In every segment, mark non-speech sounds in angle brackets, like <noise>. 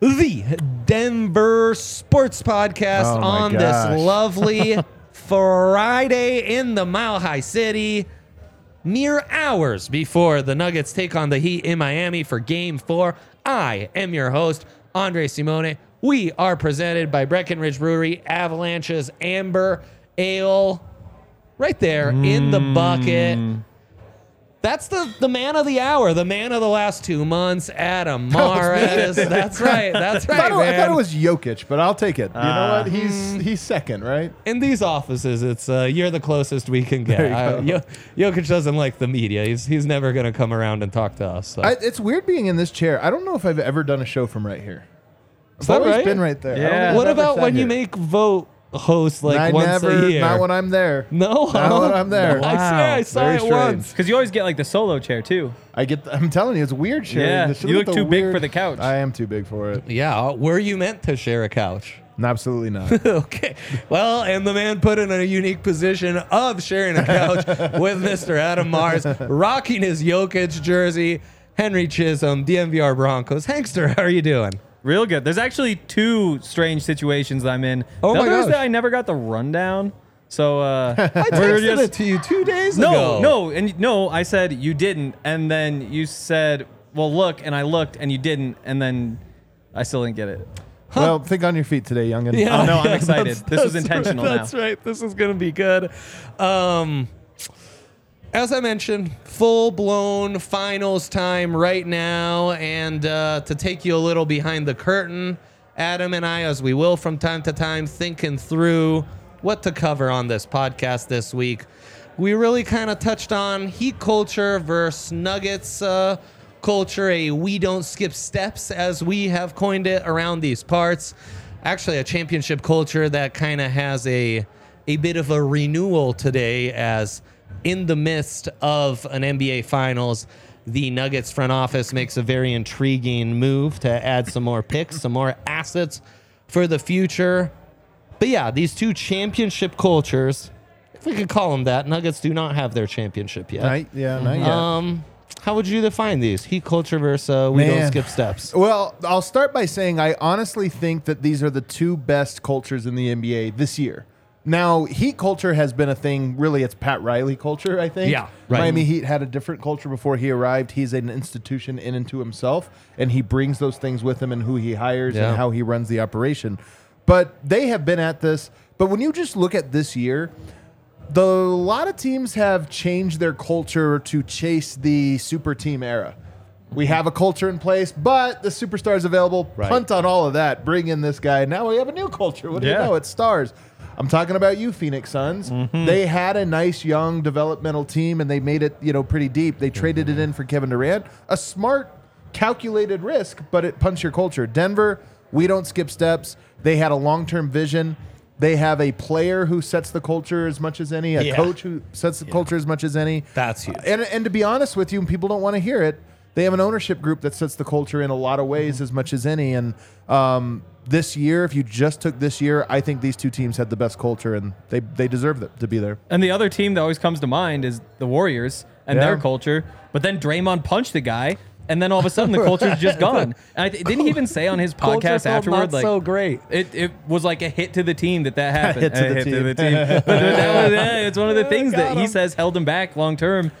the Denver Sports Podcast Oh on gosh. this <laughs> lovely Friday in the Mile High City. Mere hours before the Nuggets take on the Heat in Miami for game four. I am your host, Andre Simone. We are presented by Breckenridge Brewery, Avalanche's Amber Ale. Right there in the bucket. Mm. That's the, the man of the hour, the man of the last two months, Adam Mares. <laughs> That's right. That's I right, thought, it, I thought it was Jokic, but I'll take it. You know what? He's he's second, right? in these offices, it's uh, you're the closest we can get. There you Uh, Jokic doesn't like the media. He's he's never gonna come around and talk to us. So. I, it's weird being in this chair. I don't know if I've ever done a show from right here. I've that always right? been right there. I don't Yeah. think I've what ever about sat when you here. make vote host like I once never, a year? Not when I'm there. no, Not huh? when I'm <laughs> there. No, I swear I saw Very it strange. once. Because you always get like the solo chair too. I get. I'm telling you, it's weird sharing. Yeah, This- you look the too big weird- for the couch. I am too big for it. Yeah, were you meant to share a couch? Absolutely not. <laughs> okay. Well, and the man put in a unique position of sharing a couch <laughs> with Mr. Adam Mares, rocking his Jokic jersey. Henry Chisholm, DNVR Broncos. Hankster, how are you doing? Real good. There's actually two strange situations that I'm in. Oh the my other is that I never got the rundown. So uh, <laughs> I we're texted just- it to you two days no, ago. no, no, and no. I said you didn't, and then you said, "Well, look," and I looked, and you didn't, and then I still didn't get it. Well, think on your feet today, youngin. Oh, no, I'm <laughs> excited. that's- This was that's intentional right, now. That's right. This is going to be good. Um, as I mentioned, full blown finals time right now. And uh, to take you a little behind the curtain, Adam and I, as we will from time to time, thinking through what to cover on this podcast this week. We really kind of touched on heat culture versus nuggets uh, culture, a we don't skip steps as we have coined it around these parts. Actually, a championship culture that kind of has a a bit of a renewal today as in the midst of an NBA finals, the Nuggets front office makes a very intriguing move to add some more picks, some more assets for the future. But yeah, these two championship cultures, if we could call them that, Nuggets do not have their championship yet. Night, yeah, not yet. Um, how would you define these? Heat culture versus uh, we don't skip steps. Well, I'll start by saying I honestly think that these are the two best cultures in the NBA this year. Now, Heat culture has been a thing. Really, it's Pat Riley culture. I think. Yeah, right. Miami Heat had a different culture before he arrived. He's an institution in and to himself, and he brings those things with him and who he hires Yeah. and how he runs the operation. But they have been at this. But when you just look at this year, the a lot of teams have changed their culture to chase the super team era. We have a culture in place, but the superstars available. Right. Punt on all of that. Bring in this guy. Now we have a new culture. What do Yeah. you know? It's stars. I'm talking about you, Phoenix Suns. Mm-hmm. They had a nice young developmental team, and they made it, you know, pretty deep. They traded it mm-hmm. in for Kevin Durant. A smart, calculated risk, but it punts your culture. Denver, we don't skip steps. They had a long-term vision. They have a player who sets the culture as much as any, a Yeah. coach who sets the culture as much as any. That's huge. And, and to be honest with you, and people don't want to hear it, they have an ownership group that sets the culture in a lot of ways mm-hmm. as much as any. And um, this year, if you just took this year, I think these two teams had the best culture, and they they deserve it to be there. And the other team that always comes to mind is the Warriors and Yeah. their culture. But then Draymond punched the guy, and then all of a sudden the culture's just <laughs> gone. And I th- didn't he even say on his podcast afterward, like so great. It, it was like a hit to the team that that <laughs> happened. Hit to A the team. <laughs> But that was, yeah, it's one of the things that Got he says held him back long term.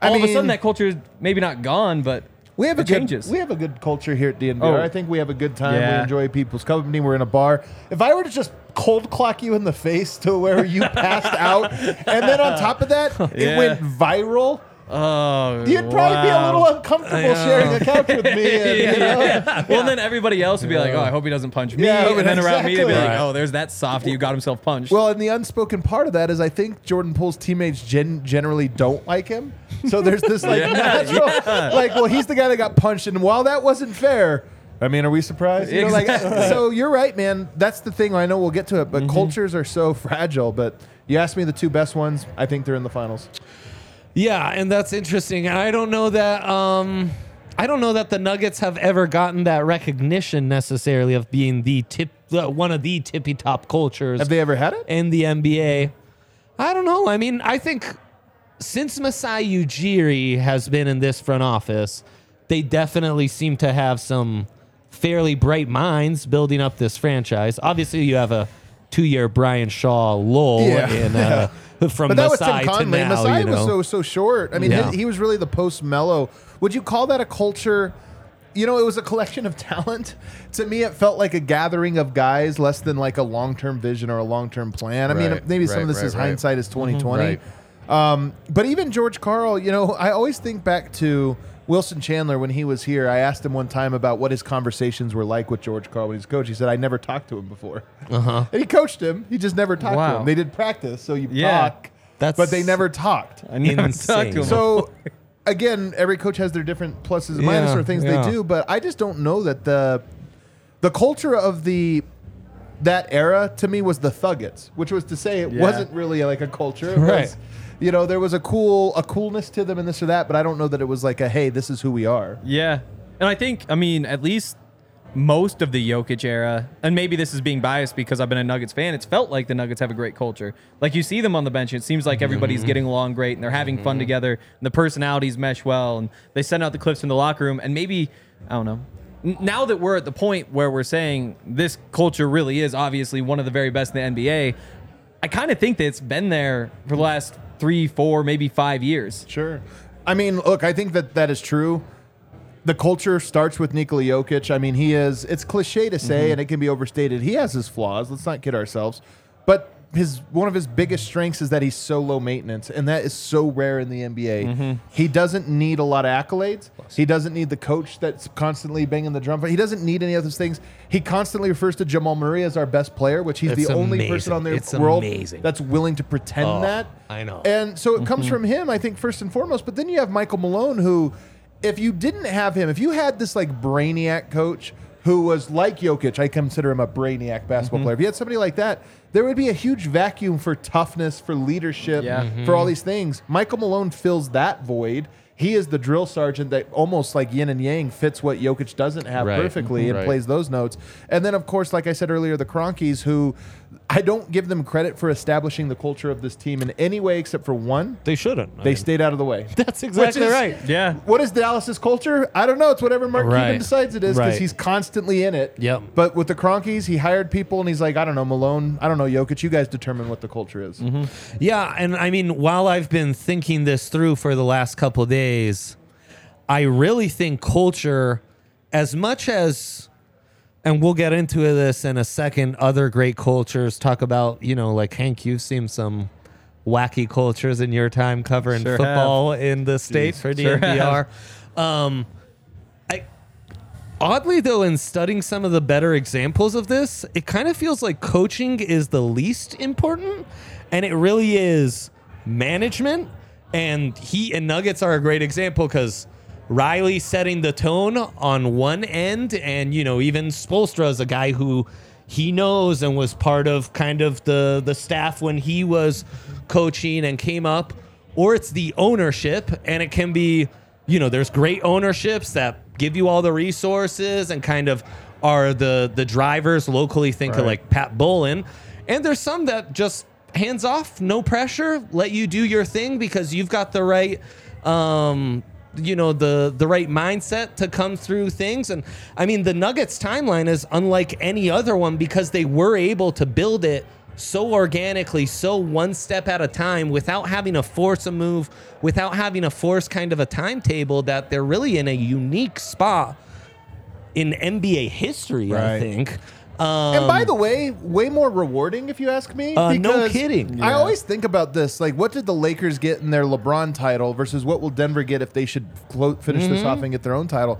I All of a sudden, that culture is maybe not gone, but We have a it good, changes. we have a good culture here at DNVR. Oh. I think we have a good time. We enjoy people's company. We're in a bar. If I were to just cold clock you in the face to where you passed out, and then on top of that, it <laughs> went viral. Oh, You'd probably be a wow. little uncomfortable I sharing a couch with me. <laughs> And, you know, Yeah. Well, then everybody else would be like, "Oh, I hope he doesn't punch me," Yeah, and then around me, they'd be exactly. like, "Oh, there's that softy who got himself punched." Well, and the unspoken part of that is I think Jordan Poole's teammates gen- generally don't like him. So there's this like <laughs> Yeah, natural, like, well, he's the guy that got punched, and while that wasn't fair, I mean, are we surprised? You know, like, Exactly. so you're right, man. That's the thing. I know we'll get to it, but Mm-hmm. cultures are so <laughs> fragile. But you asked me the two best ones. I think they're in the finals. Yeah, and that's interesting. And I don't know that um I don't know that the Nuggets have ever gotten that recognition necessarily of being the tip uh, one of the tippy top cultures Have they ever had it? in the NBA. I don't know. I mean, I think since Masai Ujiri has been in this front office, they definitely seem to have some fairly bright minds building up this franchise. Obviously, you have a two-year Brian Shaw lull Yeah. in uh, <laughs> <laughs> from But that was Tim Connelly. now. Masai you know? was so so short. I mean, Yeah. he, he was really the post Melo. Would you call that a culture? You know, it was a collection of <laughs> talent. To me, it felt like a gathering of guys, less than like a long term vision or a long term plan. I mean, Right, maybe some of this right, is right. hindsight is twenty twenty. Right. Um, but even George Karl, you know, I always think back to Wilson Chandler when he was here. I asked him one time about what his conversations were like with George Karl when he's coach. He said, "I never talked to him before." Uh-huh. <laughs> And he coached him. He just never talked to Wow. him. They did practice, so you Yeah. talk, That's- but they never talked. I never Insane. talked to him. So again, every coach has their different pluses and minuses or things yeah. they do, but I just don't know that the the culture of the that era to me was the Thuggets, which was to say it Yeah. wasn't really like a culture. It Right. was, you know, there was a cool a coolness to them and this or that, but I don't know that it was like a hey, this is who we are. Yeah. And I think, I mean, at least most of the Jokic era, and maybe this is being biased because I've been a Nuggets fan, it's felt like the Nuggets have a great culture. Like you see them on the bench, it seems like everybody's mm-hmm. getting along great and they're having fun mm-hmm. together, and the personalities mesh well, and they send out the clips from the locker room. And maybe, I don't know. Now that we're at the point where we're saying this culture really is obviously one of the very best in the NBA, I kind of think that it's been there for the last three, four, maybe five years. Sure. I mean, look, I think that that is true. The culture starts with Nikola Jokic. I mean, he is, it's cliche to say mm-hmm. and it can be overstated. He has his flaws. Let's not kid ourselves. But his one of his biggest strengths is that he's so low maintenance, and that is so rare in the NBA. Mm-hmm. He doesn't need a lot of accolades. He doesn't need the coach that's constantly banging the drum. He doesn't need any of those things. He constantly refers to Jamal Murray as our best player, which he's It's the only amazing. person on the It's world amazing. that's willing to pretend Oh, that. I know. And so it comes mm-hmm. from him, I think, first and foremost. But then you have Michael Malone, who, if you didn't have him, if you had this like brainiac coach who was like Jokic, I consider him a brainiac basketball mm-hmm. player. If you had somebody like that, there would be a huge vacuum for toughness, for leadership, Yeah. Mm-hmm. for all these things. Michael Malone fills that void. He is the drill sergeant that almost like yin and yang fits what Jokic doesn't have Right. perfectly mm-hmm. and Right. plays those notes. And then, of course, like I said earlier, the Kroenkes, who I don't give them credit for establishing the culture of this team in any way except for one. They shouldn't. I They mean, stayed out of the way. That's exactly is- right. Yeah. What is Dallas's culture? I don't know. It's whatever Mark Right. Cuban decides it is because Right. he's constantly in it. Yep. But with the Kroenkes, he hired people and he's like, I don't know, Malone, I don't know, Jokic, you guys determine what the culture is. Mm-hmm. Yeah, and I mean, while I've been thinking this through for the last couple days, I really think culture, as much as, and we'll get into this in a second, other great cultures talk about, you know, like Hank, you've seen some wacky cultures in your time covering Sure football in the state for Sure DNVR. Um, I oddly though, in studying some of the better examples of this, it kind of feels like coaching is the least important, and it really is management. And Heat and Nuggets are a great example because Riley setting the tone on one end, and you know even Spoelstra is a guy who he knows and was part of kind of the the staff when he was coaching and came up, or it's the ownership, and it can be you know there's great ownerships that give you all the resources and kind of are the the drivers locally. Think of like Pat Bowlen, and there's some that just hands off, no pressure, let you do your thing because you've got the right um you know the the right mindset to come through things and I mean the Nuggets timeline is unlike any other one because they were able to build it so organically, so one step at a time without having to force a move, without having to force kind of a timetable that they're really in a unique spot in NBA history, I think. Um, And by the way, way more rewarding if you ask me. Uh, no kidding. I Yeah. always think about this. Like, what did the Lakers get in their LeBron title versus what will Denver get if they should clo- finish this Mm-hmm. off and get their own title?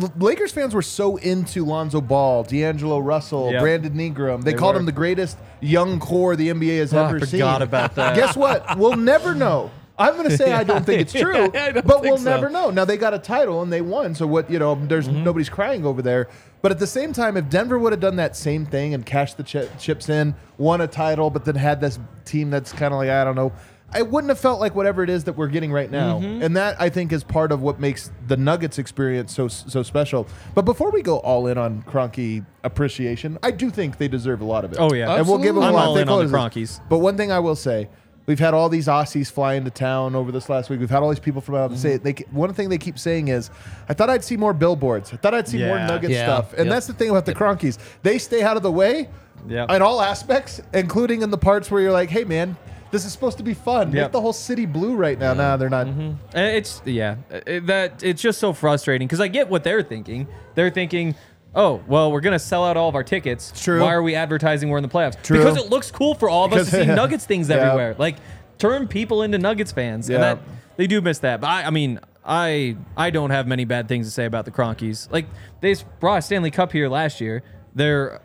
L- Lakers fans were so into Lonzo Ball, D'Angelo Russell, Yep. Brandon Ingram. They, They called were. him the greatest young core the NBA has Oh, I ever seen. forgot about <laughs> that. Guess what? We'll never know. I'm going to say I don't think it's <laughs> true, don't but we'll so. never know. Now they got a title and they won, so what? You know, there's Mm-hmm. nobody's crying over there. But at the same time, if Denver would have done that same thing and cashed the chi- chips in, won a title, but then had this team that's kind of like I don't know, I wouldn't have felt like whatever it is that we're getting right now. Mm-hmm. And that I think is part of what makes the Nuggets experience so so special. But before we go all in on Kroenke appreciation, I do think they deserve a lot of it. Oh, yeah. and we'll give them I'm a lot. all in on the. Kroenkes. But one thing I will say, We've had all these Aussies fly into town over this last week. We've had all these people from out of the mm-hmm. state. They one thing they keep saying is, "I thought I'd see more billboards. I thought I'd see more Yeah. Nugget Yeah. stuff." And Yep. that's the thing about the Kroenkes. They stay out of the way Yep. in all aspects, including in the parts where you're like, "Hey, man, this is supposed to be fun. Make the whole city blue right now." Nah, they're not. Mm-hmm. And It's yeah, it- that it's just so frustrating because I get what they're thinking. They're thinking, oh well, we're gonna sell out all of our tickets. True. Why are we advertising we're in the playoffs? True. Because it looks cool for all of us to see <laughs> Nuggets things Yeah. everywhere. Like turn people into Nuggets fans. Yeah. And that they do miss that. But I, I mean, I I don't have many bad things to say about the Kroenkes. Like they s- brought a Stanley Cup here last year. They're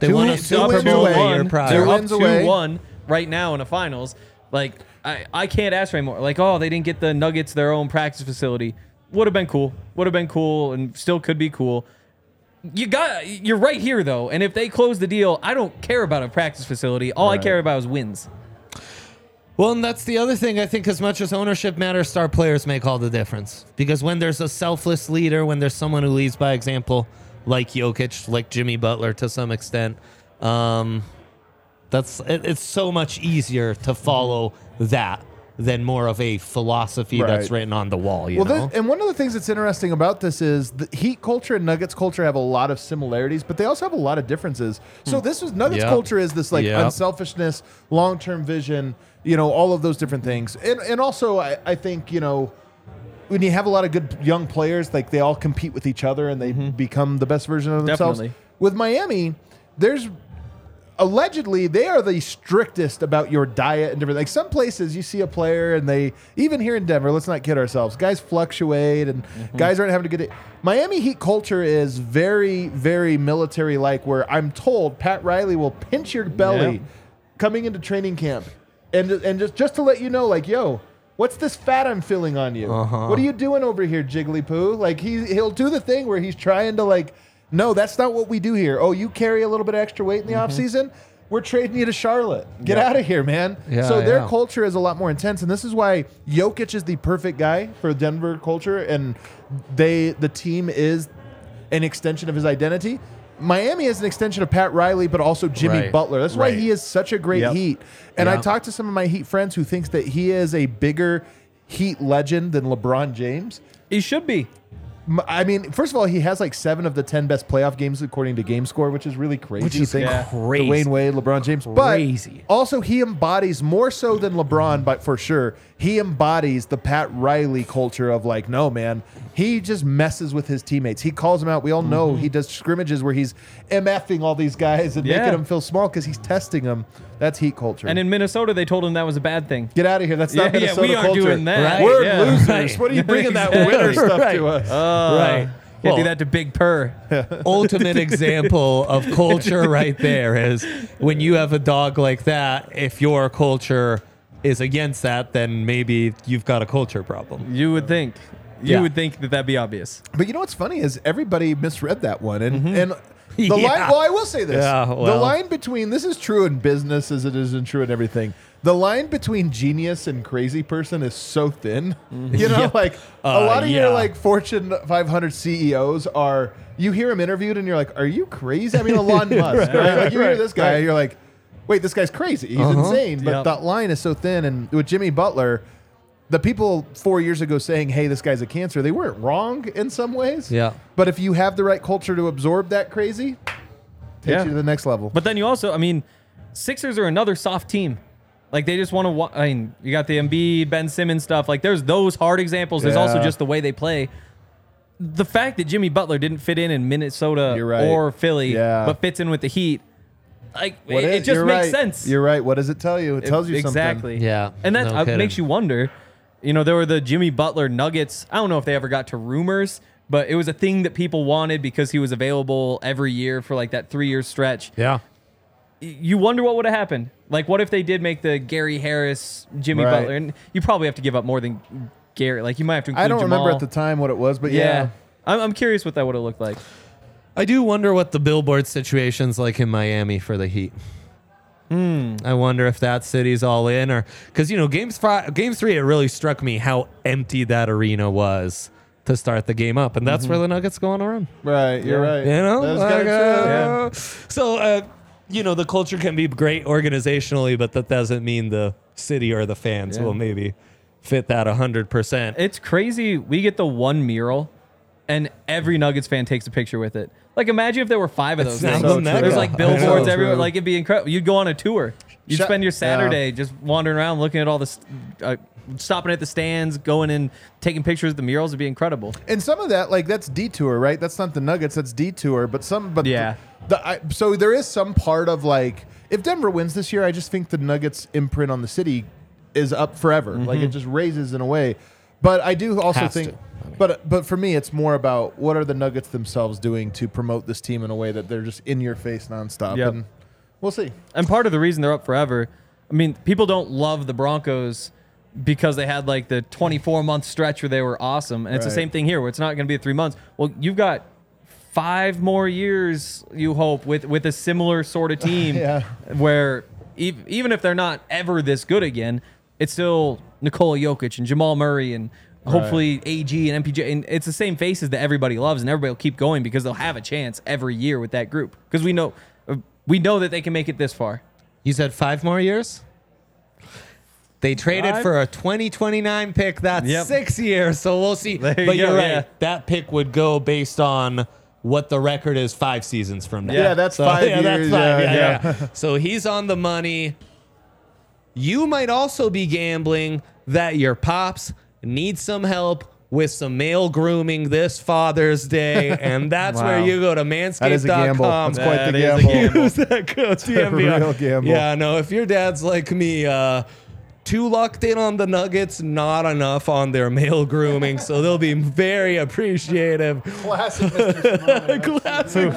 They Two- won a two Super wins Bowl away. the year one. prior. They're Two up wins two away. one right now in the finals. Like I, I can't ask for any more. Like oh they didn't get the Nuggets their own practice facility. Would have been cool. Would have been cool and still could be cool. You got you're right here though, and if they close the deal, I don't care about a practice facility. All I care about is wins. Well, and that's the other thing. I think as much as ownership matters, star players make all the difference. Because when there's a selfless leader, when there's someone who leads by example, like Jokic, like Jimmy Butler to some extent, um, that's it, it's so much easier to follow that than more of a philosophy that's written on the wall. You Well, know, this, and one of the things that's interesting about this is the Heat culture and Nuggets culture have a lot of similarities, but they also have a lot of differences. So this was Nuggets Hmm. Yeah. culture is this like Yeah. unselfishness, long term vision, you know, all of those different things, and and also I, I think you know when you have a lot of good young players, like they all compete with each other and they become the best version of themselves. Definitely. With Miami, there's allegedly they are the strictest about your diet and different like some places you see a player and they even here in denver let's not kid ourselves guys fluctuate and Mm-hmm. guys aren't having a good day miami heat culture is very very military like where i'm told pat riley will pinch your belly Yeah. coming into training camp and and just just to let you know like yo What's this fat I'm feeling on you? Uh-huh. What are you doing over here, Jigglypoo? Like he he'll do the thing where he's trying to like, no, that's not what we do here. Oh, you carry a little bit of extra weight in the off offseason? We're trading you to Charlotte. Get out of here, man. Yeah, so their yeah. culture is a lot more intense, and this is why Jokic is the perfect guy for Denver culture, and they the team is an extension of his identity. Miami is an extension of Pat Riley, but also Jimmy Right, Butler. That's why right. he is such a great Yep. Heat. And I Yep. talked to some of my Heat friends who thinks that he is a bigger Heat legend than LeBron James. He should be. M- I mean, first of all, he has like seven of the ten best playoff games according to Game Score, which is really crazy. Which is Think Yeah. crazy. Dwyane Wade, LeBron James, Crazy. but also he embodies more so than LeBron, but for sure he embodies the Pat Riley culture of like, no man, he just messes with his teammates. He calls them out. We all know he mm-hmm. does scrimmages where he's mfing all these guys and Yeah. making them feel small because he's testing them. That's Heat culture. And in Minnesota, they told him that was a bad thing. Get out of here. That's not yeah, Minnesota we aren't culture. doing that. Right. We're Yeah. losers. Right. What are you <laughs> bringing that Exactly. winner stuff Right. to us? Uh, right. Can't do that to Big Purr. <laughs> ultimate example of culture right there is when you have a dog like that, if your culture is against that, then maybe you've got a culture problem. You would think. You Yeah. would think that that'd be obvious. But you know what's funny is everybody misread that one, and and the Mm-hmm. <laughs> Yeah. line. Well, I will say this: Yeah, the well. line between this is true in business as it isn't true in everything. The line between genius and crazy person is so thin. You know, <laughs> Yeah. like a Uh, lot of yeah. your like Fortune 500 CEOs are. You hear him interviewed, and you're like, "Are you crazy?" I mean, <laughs> Elon Musk, right? Like you hear this guy, right. you're like, "Wait, this guy's crazy. He's Uh-huh. insane." But Yep. that line is so thin, and with Jimmy Butler. The people four years ago saying, "Hey, this guy's a cancer," they weren't wrong in some ways. Yeah. But if you have the right culture to absorb that crazy, takes Yeah. you to the next level. But then you also, I mean, Sixers are another soft team. Like they just want to. Wa- I mean, you got the Embiid, Ben Simmons stuff. Like there's those hard examples. There's also Yeah. just the way they play. The fact that Jimmy Butler didn't fit in in Minnesota You're right. or Philly, Yeah. but fits in with the Heat, like What it, is- it just you're makes right. sense. You're right. What does it tell you? It tells you something. exactly. Yeah, and that no uh, kidding. makes you wonder. You know, there were the Jimmy Butler Nuggets. I don't know if they ever got to rumors, but it was a thing that people wanted because he was available every year for like that three year stretch. Yeah. You wonder what would have happened. Like, what if they did make the Gary Harris Jimmy Right. Butler? And you probably have to give up more than Gary. Like, you might have to include I don't Jamal. remember at the time what it was, but Yeah. yeah. I'm, I'm curious what that would have looked like. I do wonder what the billboard situation's like in Miami for the Heat. Hmm. I wonder if that city's all in, or because you know, games five, game three, it really struck me how empty that arena was to start the game up, and that's where the Nuggets going to run. Right. You're Yeah. right. You know, That's Like, kinda true. uh, so uh, you know, the culture can be great organizationally, but that doesn't mean the city or the fans Yeah. will maybe fit that 100%. It's crazy. We get the one mural, and every Nuggets fan takes a picture with it. Like, imagine if there were five of those. sounds things. so There's like <laughs> billboards know. everywhere. Like, it'd be incredible. You'd go on a tour. You'd Shut- spend your yeah. Saturday just wandering around, looking at all this. uh, stopping at the stands, going and taking pictures of the murals. It'd be incredible. And some of that, like that's detour, right? That's not the Nuggets, that's detour. But some, but Yeah. The, I, so there is some part of like, if Denver wins this year, I just think the Nuggets imprint on the city is up forever. Like it mm-hmm. just raises in a way. But I do also Has think, to. But but for me, it's more about what are the Nuggets themselves doing to promote this team in a way that they're just in your face nonstop. Yep. And we'll see. And part of the reason they're up forever, I mean, people don't love the Broncos because they had like the 24 month stretch where they were awesome. And it's the Right. same thing here where it's not going to be three months. Well, you've got five more years, you hope, with, with a similar sort of <laughs> team Yeah. where ev- even if they're not ever this good again, it's still Nikola Jokic and Jamal Murray and hopefully AG and MPJ. And it's the same faces that everybody loves and everybody will keep going because they'll have a chance every year with that group because we know. uh, We know that they can make it this far. You said five more years? They traded Five? for a 2029 pick. That's Yep. six years. So we'll see. There you but you're right. yeah. That pick would go based on what the record is five seasons from now. Yeah, that's five <laughs> yeah, that's years. five. yeah, Yeah, so he's on the money. You might also be gambling that your pops need some help with some male grooming this Father's Day, and that's where Wow. you go to manscaped.com. That is a gamble. That's quite the is a gamble. gamble. Use <laughs> that code real gamble. Yeah, no, if your dad's like me, uh, too locked in on the Nuggets, not enough on their male grooming, so they'll be very appreciative. Classic Mr. Simone. <laughs> Classic,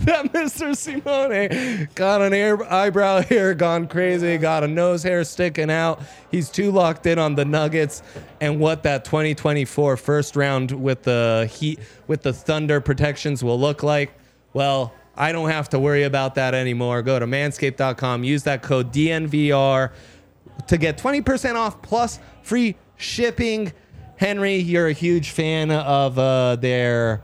that Mr. Simone got an air, eyebrow hair gone crazy, got a nose hair sticking out. He's too locked in on the Nuggets and what that 2024 first round with the Heat, with the Thunder protections will look like. Well, I don't have to worry about that anymore. Go to manscaped.com, use that code DNVR to get 20% off plus free shipping. Henry, you're a huge fan of uh, their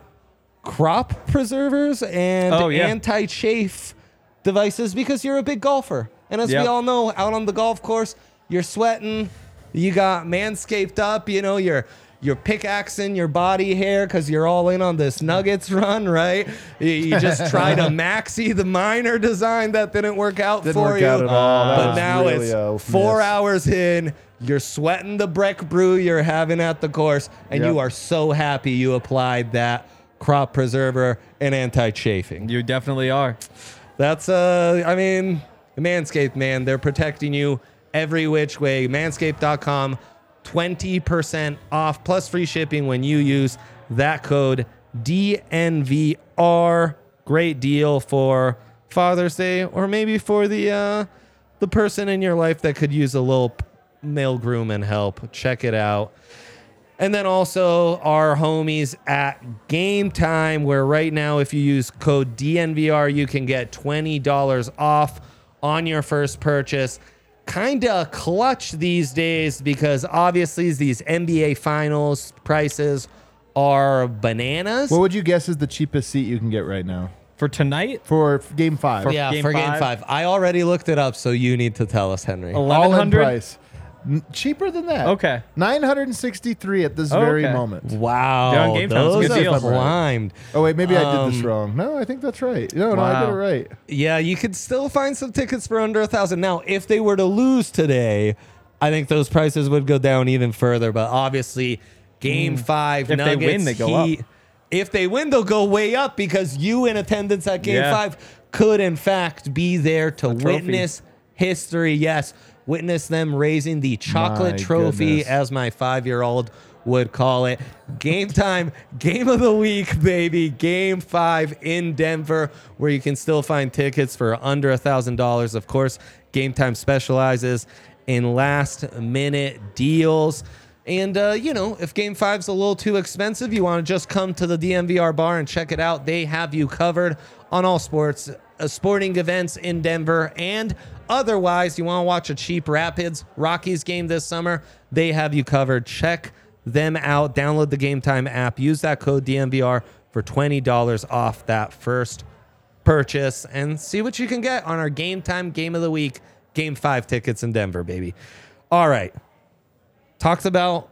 crop preservers and Oh, yeah. anti-chafe devices because you're a big golfer. And as we all know, out on the golf course, you're sweating. You got manscaped up. You know, you're you're pickaxing your body hair because you're all in on this Nuggets run, right? You, you just <laughs> tried to maxi, the minor design that didn't work out Didn't for work you. out at all. That but was now really it's four miss. hours in. You're sweating the Breck brew you're having at the course, and Yep. you are so happy you applied that crop preserver and anti-chafing. You definitely are. That's uh I mean, Manscaped, man, they're protecting you every which way. Manscaped.com, 20% off plus free shipping when you use that code DNVR. Great deal for Father's Day or maybe for the uh the person in your life that could use a little male groom and help. Check it out. And then also our homies at Game Time, where right now, if you use code DNVR, you can get $20 off on your first purchase. Kind of clutch these days because obviously these NBA Finals prices are bananas. What would you guess is the cheapest seat you can get right now For tonight, for f- Game Five? yeah, Game for Game five? Five. I already looked it up, so you need to tell us, Henry. all in 1100 price. N- cheaper than that. Okay. nine hundred and sixty-three at this very okay. moment. Wow, Yeah, on Game Time, it's a those good are deal. climbed. Oh wait, maybe I did this Um, wrong. No, I think that's right. No, no, I did Wow. it right. Yeah, you could still find some tickets for under a thousand. Now, if they were to lose today, I think those prices would go down even further. But obviously, Game Five, If they Nuggets, win, they go up. If they win, they'll go way up because you in attendance at Game Yeah. Five could, in fact, be there to trophy. witness history. Yes, witness them raising the chocolate My trophy, goodness. as my five-year-old would call it. Game time, game of the week, baby. Game five in Denver, where you can still find tickets for under a thousand dollars. Of course, Game Time specializes in last-minute deals. And uh, you know, if Game Five's a little too expensive, you want to just come to the DNVR bar and check it out. They have you covered on all sports, uh, sporting events in Denver, and otherwise, you want to watch a cheap Rapids Rockies game this summer. They have you covered. Check them out. Download the Game Time app. Use that code DNVR for twenty dollars off that first purchase, and see what you can get on our Game Time Game of the Week Game Five tickets in Denver, baby. All right. Talked about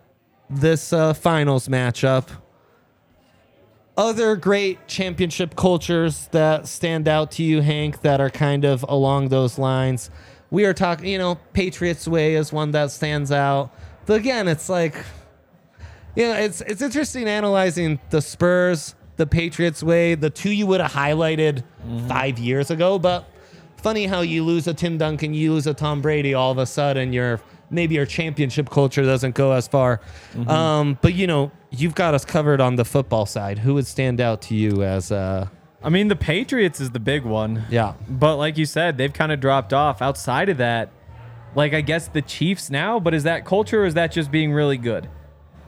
this uh, finals matchup. Other great championship cultures that stand out to you, Hank, that are kind of along those lines. We are talking, you know, Patriots Way is one that stands out. But again, it's like, you know, it's it's interesting analyzing the Spurs, the Patriots Way, the two you would have highlighted mm-hmm. five years ago. But funny how you lose a Tim Duncan, you lose a Tom Brady, all of a sudden your maybe our championship culture doesn't go as far. Um, but you know, you've got us covered on the football side. Who would stand out to you as uh I mean, the Patriots is the big one. yeah. But like you said, they've kind of dropped off. Outside of that, like I guess the Chiefs now, but is that culture or is that just being really good?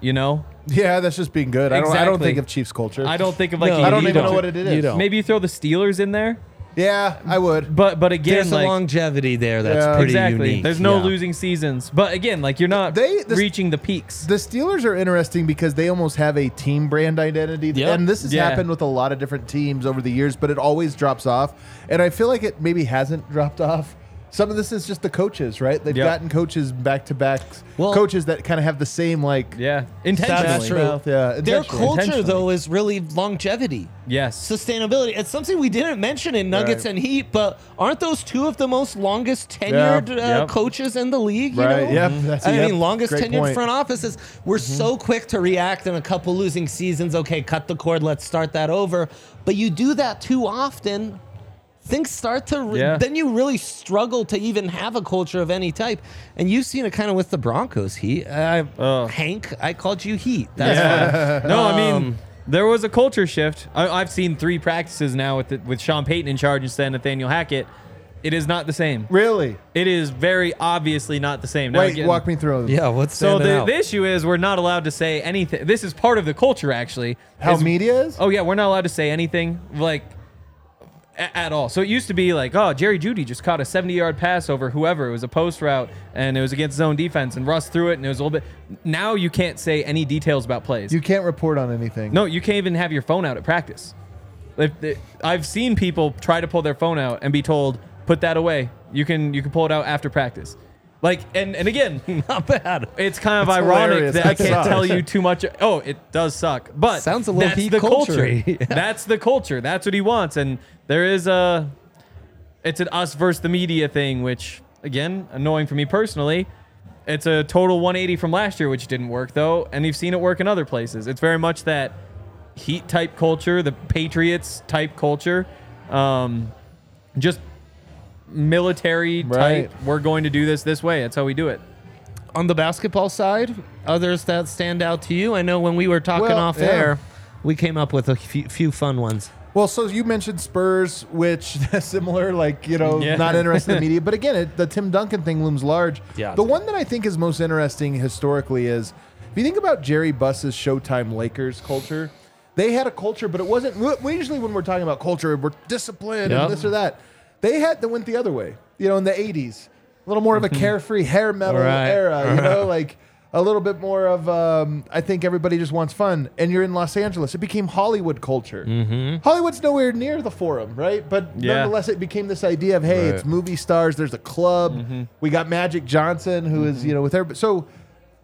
You know? Yeah, that's just being good. I don't. I don't think of Chiefs culture. I don't think of like No, I don't you even know what it is. You don't. Maybe you throw the Steelers in there, Yeah, I would. but but again, There's like a longevity there that's Yeah. pretty exactly. unique. There's no Yeah. losing seasons, but again, like you're not They- the- reaching the peaks. The Steelers are interesting because they almost have a team brand identity. Yep. And this has Yeah. happened with a lot of different teams over the years, but it always drops off. And I feel like it maybe hasn't dropped off. Some of this is just the coaches, right? They've Yep. gotten coaches back to back, Well- coaches that kind of have the same like Yeah, intentionally. That's true. mouth, yeah, Their intentionally. culture though is really longevity. Yes. sustainability. It's something we didn't mention in Nuggets Right. and Heat, but aren't those two of the most longest tenured uh, Yep. coaches in the league? You Right, know? yep, that's- I yep, mean, longest great tenured point. front offices. We're so quick to react in a couple losing seasons. Okay, cut the cord. Let's start that over. But you do that too often. Things start to re- Yeah. then you really struggle to even have a culture of any type, and you've seen it kind of with the Broncos. Heat, uh, Ugh. Hank, I called you Heat. That's Yeah. <laughs> no, I mean Um, there was a culture shift. I, I've seen three practices now with the, with Sean Payton in charge instead of Nathaniel Hackett. It is not the same. Really? It is very obviously not the same. Now, Wait, again- walk me through. It. Yeah. What's So standing the, out? the issue is we're not allowed to say anything. This is part of the culture, actually. How is- media is? Oh yeah, we're not allowed to say anything like a- at all. So it used to be like, oh, Jerry Jeudy just caught a 70-yard pass over whoever. It was a post route, and it was against zone defense, and Russ threw it, and it was a little bit. Now you can't say any details about plays. You can't report on anything. No, you can't even have your phone out at practice. If the- I've seen people try to pull their phone out and be told, "Put that away. You can you can pull it out after practice." Like and and again, <laughs> not bad. it's kind of It's ironic hilarious. that I can't sucks. tell you too much. Oh, it does suck, but Sounds a little that's heat the culture. culture-y. <laughs> Yeah. That's the culture. That's what he wants, and there is a. It's an us versus the media thing, which again annoying for me personally. It's a total 180 from last year, which didn't work though, and you've seen it work in other places. It's very much that Heat type culture, the Patriots type culture, um, just military Right. type. We're going to do this this way. That's how we do it. on the basketball side, others that stand out to you? I know when we were talking Well, off yeah. air, we came up with a few, few fun ones. Well, so you mentioned Spurs, which <laughs> similar, like you know, Yeah. not interested in the media. <laughs> But again, it, the Tim Duncan thing looms large. Yeah. The one that I think is most interesting historically is if you think about Jerry Buss's Showtime Lakers culture. They had a culture, but it wasn't. we- We usually, when we're talking about culture, we're disciplined Yep. and this or that. They had that went the other way. You know, in the '80s, a little more of a <laughs> carefree hair metal Right. era. You know, like a little bit more of um, I think everybody just wants fun. And you're in Los Angeles. It became Hollywood culture. Mm-hmm. Hollywood's nowhere near the forum, right? But Yeah. nonetheless, it became this idea of hey, Right. it's movie stars. There's a club. Mm-hmm. We got Magic Johnson, who is you know with everybody. So.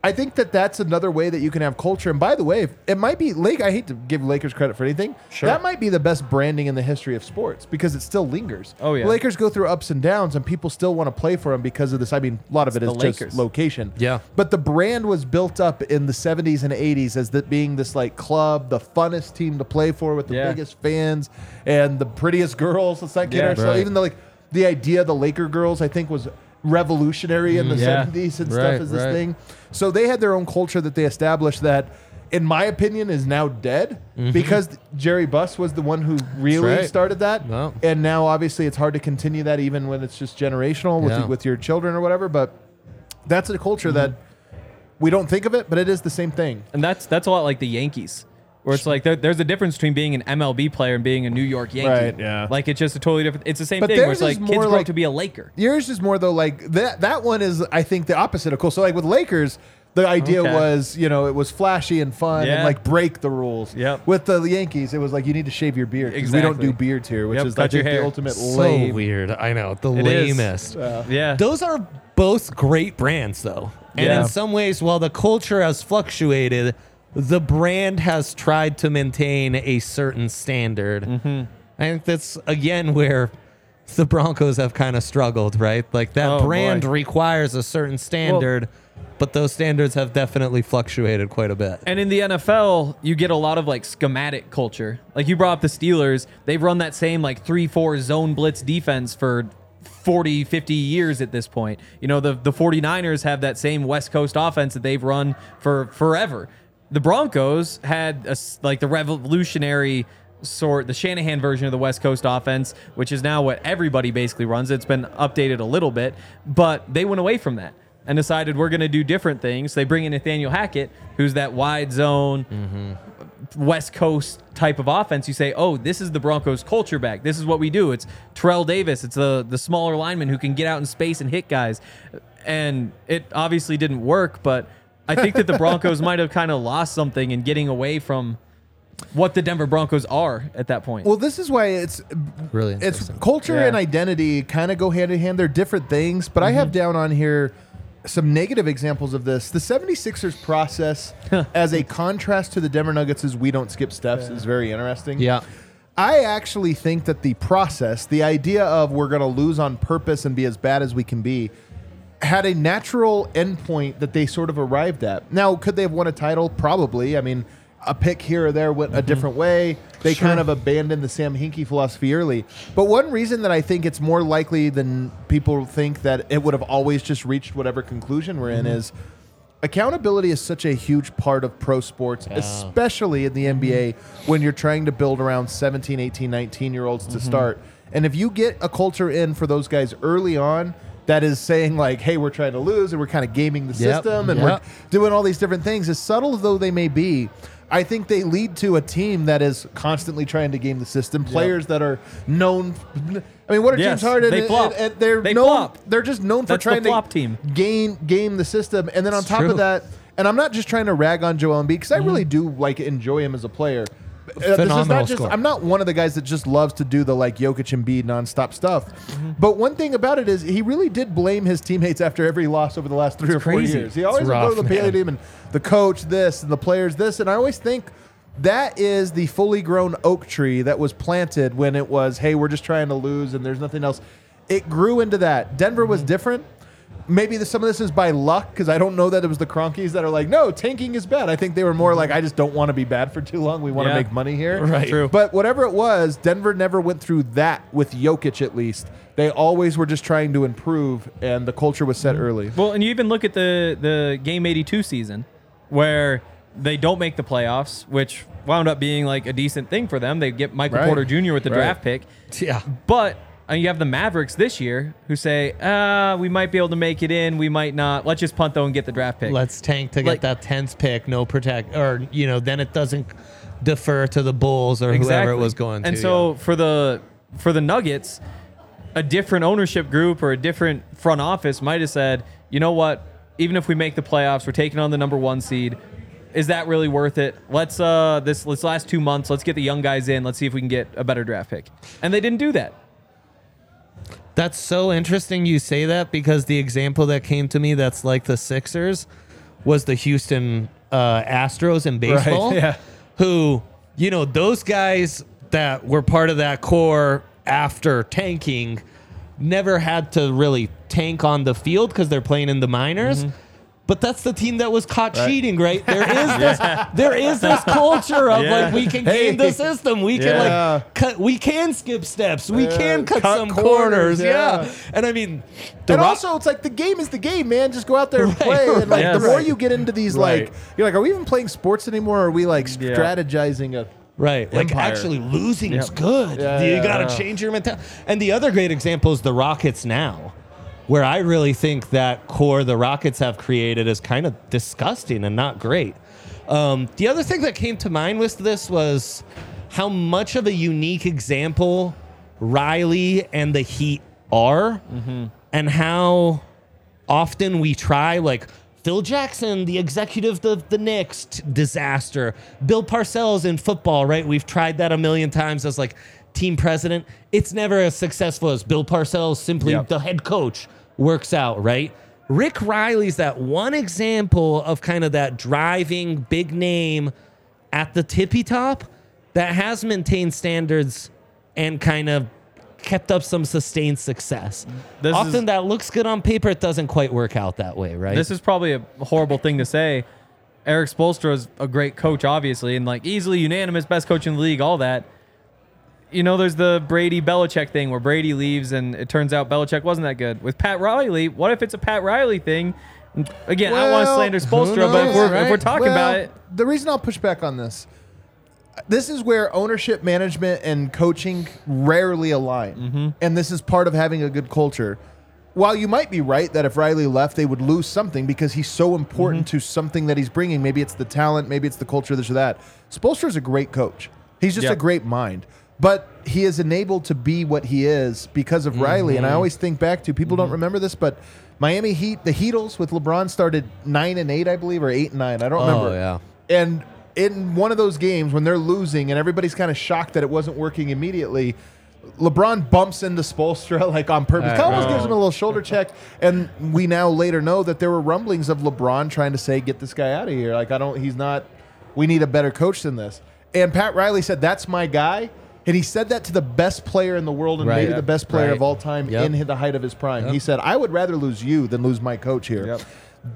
I think that that's another way that you can have culture. And by the way, it might be Lake. I hate to give Lakers credit for anything. Sure. That might be the best branding in the history of sports because it still lingers. Oh, yeah. Lakers go through ups and downs, and people still want to play for them because of this. I mean, a lot of it is just Lakers. location. Yeah. But the brand was built up in the 70s and 80s as that being this like club, the funnest team to play for with the Yeah. biggest fans and the prettiest <laughs> girls. Let's not kid Yeah. ourselves. Right. Even though like the idea of the Laker girls, I think was revolutionary in the Mm, yeah. 70s and Right, stuff as this right. thing. So they had their own culture that they established that in my opinion is now dead because Jerry Buss was the one who really Mm-hmm. right. started that. Wow. And now obviously it's hard to continue that even when it's just generational with Yeah. with your children or whatever, but that's a culture that we don't think of it, but it is the same thing. And that's that's a lot like the Yankees, where it's like there, there's a difference between being an MLB player and being a New York Yankee. Right, yeah. Like it's just a totally different. It's the same But thing where it's theirs like is kids more grow like- up to be a Laker. Yours is more though like that. That one is I think the opposite of cool. So like with Lakers, The idea Okay. was, you know, it was flashy and fun Yeah. and like break the rules. Yep. With the Yankees, it was like you need to shave your beard beard. 'cause We don't Exactly. do beards here, which Yep, is cut I think your hair. the ultimate so lame. weird. I know the It is. lamest. Yeah. Those are both great brands, though. And Yeah. in some ways, while the culture has fluctuated, the brand has tried to maintain a certain standard. Mm-hmm. I think that's, again, where the Broncos have kind of struggled, right? Like that Oh, brand boy. requires a certain standard, but those standards have definitely fluctuated quite a bit. And in the NFL, you get a lot of like schematic culture. Like you brought up the Steelers, they've run that same like 3-4 zone blitz defense for 40, 50 years at this point. You know, the the 49ers have that same West Coast offense that they've run for forever. The Broncos had a like the revolutionary sort the Shanahan version of the West Coast offense, which is now what everybody basically runs. It's been updated a little bit, but they went away from that and decided we're going to do different things. They bring in Nathaniel Hackett, who's that wide zone, mm-hmm. West Coast type of offense. You say, oh, this is the Broncos culture back. This is what we do. It's Terrell Davis. It's the the smaller lineman who can get out in space and hit guys. And it obviously didn't work, but I think that the Broncos might have kind of lost something in getting away from what the Denver Broncos are at that point. Well, this is why it's Really it's culture Yeah. and identity kind of go hand in hand. They're different things, but I have Mm-hmm. down on here some negative examples of this. The 76ers process as a contrast to the Denver Nuggets' is we don't skip steps is very interesting. Yeah. I actually think that the process, the idea of we're going to lose on purpose and be as bad as we can be, had a natural endpoint that they sort of arrived at. Now, could they have won a title? Probably. I mean, a pick here or there went a mm-hmm. different way. They kind of abandoned the Sam Hinkie philosophy early. But one reason that I think it's more likely than people think that it would have always just reached whatever conclusion we're in mm-hmm. is accountability is such a huge part of pro sports, especially in the mm-hmm. NBA when you're trying to build around 17, 18, 19 year olds to start. And if you get a culture in for those guys early on that is saying like, "Hey, we're trying to lose and we're kind of gaming the Yep. system and Yep. we're doing all these different things," as subtle though they may be, I think they lead to a team that is constantly trying to game the system. Players that are known. I mean, what are Yes, James Harden? they flop. and- and they're They known. flop. They're just known for That's trying to team. game game the system. And then on It's top true. of that, and I'm not just trying to rag on Joel Embiid because I mm-hmm. really do like enjoy him as a player. Uh, this is not just. I'm not one of the guys that just loves to do the like Jokic and Embiid nonstop stuff. Mm-hmm. But one thing about it is he really did blame his teammates after every loss over the last three or four years. He always would go to the man. podium and the coach this and the players this, and I always think. That is the fully grown oak tree that was planted when it was, hey, we're just trying to lose and there's nothing else. It grew into that. Denver was different maybe the, some of this is by luck because I don't know that it was the Kroenkes that are like, no, tanking is bad. I think they were more like, I just don't want to be bad for too long. We want to Yeah. make money here. Right. True. But whatever it was, Denver never went through that with Jokic at least. They always were just trying to improve, and the culture was set mm-hmm. early. Well, and you even look at the the game 82 season where they don't make the playoffs, which wound up being like a decent thing for them. They get Michael Right. Porter Jr. with the Right. draft pick. Yeah. But uh, you have the Mavericks this year who say, uh, we might be able to make it in, we might not. Let's just punt though and get the draft pick. Let's tank to get that 10th pick, no protect, or, you know, then it doesn't defer to the Bulls or whoever it was going to. And so for the for the Nuggets, a different ownership group or a different front office might have said, you know what? Even if we make the playoffs, we're taking on the number one seed. Is that really worth it? Let's uh this let's last two months. Let's get the young guys in. Let's see if we can get a better draft pick. And they didn't do that. That's so interesting you say that because the example that came to me that's like the Sixers was the Houston uh, Astros in baseball. yeah. Who, you know, those guys that were part of that core after tanking never had to really tank on the field because they're playing in the minors. But that's the team that was caught cheating, right? There <laughs> is this, there is this culture of Yeah. like we can Hey. game the system, we can like cut, we can skip steps, we can cut, cut some corners, corners, yeah. And I mean, and Rock- also, it's like the game is the game, man. Just go out there and Right, play. And like right. <laughs> the more you get into these, Right. like you're like, are we even playing sports anymore? Or are we like strategizing a Right. Like actually losing is good. Yeah, you yeah, got to yeah. change your mentality. And the other great example is the Rockets now, where I really think that core the Rockets have created is kind of disgusting and not great. Um, the other thing that came to mind with this was how much of a unique example Riley and the Heat are, Mm-hmm. and how often we try like Phil Jackson, the executive of the Knicks, disaster. Bill Parcells in football, right? We've tried that a million times as like team president. It's never as successful as Bill Parcells, simply Yep. the head coach, works out, right? Rick Riley's that one example of kind of that driving big name at the tippy top that has maintained standards and kind of kept up some sustained success. This Often is- that looks good on paper, it doesn't quite work out that way, right? This is probably a horrible thing to say. Eric Spoelstra is a great coach, obviously, and like easily unanimous best coach in the league, all that. You know, there's the Brady Belichick thing where Brady leaves and it turns out Belichick wasn't that good. With Pat Riley, what if it's a Pat Riley thing? Again, I don't want to Well, slander Spoelstra, but if knows, we're, if right? we're talking Well, about it, The reason I'll push back on this, this is where ownership, management, and coaching rarely align, Mm-hmm. and this is part of having a good culture. While you might be right that if Riley left, they would lose something because he's so important Mm-hmm. to something that he's bringing. Maybe it's the talent, maybe it's the culture, this or that. Spoelstra's a great coach. He's just Yeah. a great mind. But he is enabled to be what he is because of Riley. And I Mm-hmm. always think back to people don't remember this, but Miami Heat, the Heatles with LeBron started nine and eight, I believe, or eight and nine. I don't Oh, remember. yeah. And in one of those games when they're losing and everybody's kind of shocked that it wasn't working immediately, LeBron bumps into Spoelstra <laughs> like on purpose. Right, Almost gives him a little shoulder check, and we now later know that there were rumblings of LeBron trying to say, "Get this guy out of here." Like I don't, he's not. We need a better coach than this. And Pat Riley said, "That's my guy." And he said that to the best player in the world and Right. maybe the best player Right. of all time Yep. in the height of his prime. Yep. He said, "I would rather lose you than lose my coach here." Yep.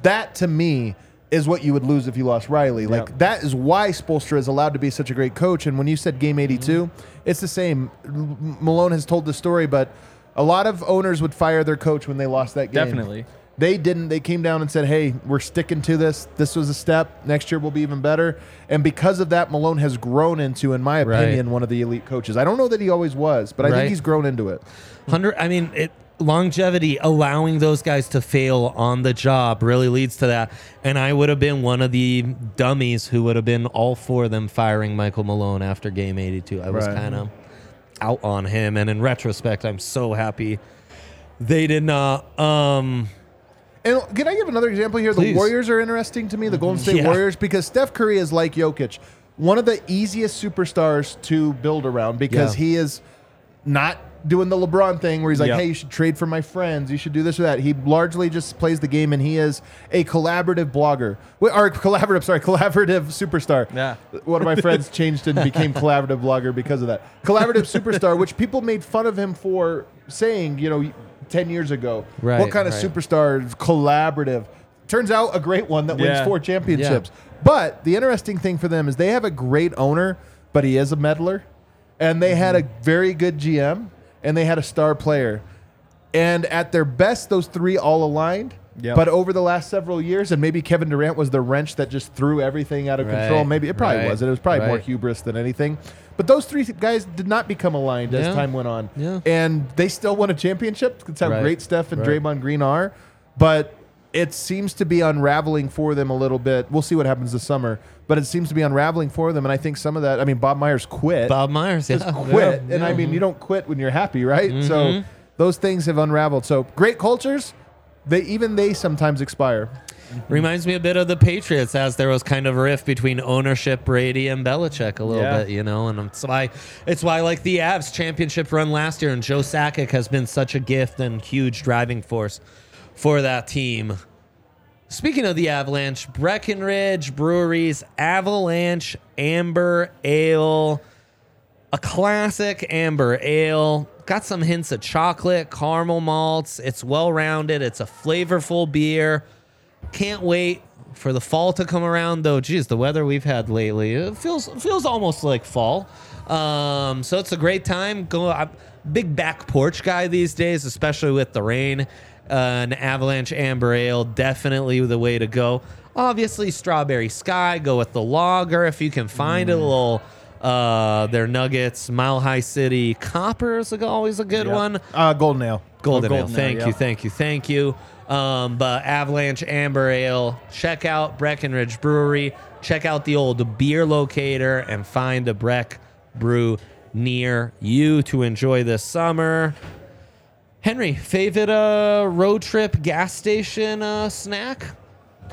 That to me is what you would lose if you lost Riley. Like that is why Spoelstra is allowed to be such a great coach. And when you said game 82, Mm-hmm. it's the same. Malone has told the story, but a lot of owners would fire their coach when they lost that game. Definitely. They didn't. They came down and said, "Hey, we're sticking to this. This was a step. Next year will be even better." And because of that, Malone has grown into, in my Right. opinion, one of the elite coaches. I don't know that he always was, but I Right. think he's grown into it. Hundred. I mean, it, longevity, allowing those guys to fail on the job, really leads to that. And I would have been one of the dummies who would have been all for them firing Michael Malone after Game 82. I was Right. kind of out on him, and in retrospect, I'm so happy they did not. Um, And can I give another example here? Please. The Warriors are interesting to me, the Golden State Yeah. Warriors, because Steph Curry is like Jokic, one of the easiest superstars to build around because Yeah. he is not doing the LeBron thing where he's like, Yep. hey, you should trade for my friends, you should do this or that. He largely just plays the game and he is a collaborative blogger. Or collaborative, sorry, collaborative superstar. Yeah. One of my friends <laughs> changed and became collaborative blogger because of that. Collaborative superstar, which people made fun of him for saying, you know, 10 years ago. Right, what kind of right. superstar collaborative? Turns out a great one that wins Yeah. four championships. But the interesting thing for them is they have a great owner, but he is a meddler. And they had a mm-hmm. very good GM and they had a star player. And at their best, those three all aligned. Yep. But over the last several years, and maybe Kevin Durant was the wrench that just threw everything out of control. Maybe it probably right, was. It was probably more right. hubris than anything. But those three guys did not become aligned as Yeah. time went on. Yeah. And they still won a championship. That's how Right, great Steph and right. Draymond Green are. But it seems to be unraveling for them a little bit. We'll see what happens this summer. But it seems to be unraveling for them. And I think some of that, I mean, Bob Myers quit Bob Myers, yeah, just quit. Yeah, and I yeah. mean, you don't quit when you're happy, right? Mm-hmm. So those things have unraveled. So great cultures, they even they sometimes expire. Mm-hmm. Reminds me a bit of the Patriots, as there was kind of a rift between ownership, Brady and Belichick, a little Yeah. bit, you know, and it's why it's why like the Avs championship run last year, and Joe Sakic has been such a gift and huge driving force for that team. Speaking of the Avalanche, Breckenridge Breweries Avalanche Amber Ale, a classic amber ale. Got some hints of chocolate, caramel malts. It's well rounded. It's a flavorful beer. Can't wait for the fall to come around, though. Geez, the weather we've had lately it feels feels almost like fall. Um, so it's a great time. Go I'm big back porch guy these days, especially with the rain. Uh, an Avalanche Amber Ale definitely the way to go. Obviously, Strawberry Sky. Go with the lager if you can find it. A little uh, their Nuggets, Mile High City Copper is always a good Yep. one. Uh, Golden Ale. Golden Oh, Ale. Golden Ale, Thank yeah. you, thank you, thank you. Um, but Avalanche Amber Ale, check out Breckenridge Brewery. Check out the old beer locator and find a Breck brew near you to enjoy this summer. Henry, favorite uh, road trip gas station uh, snack?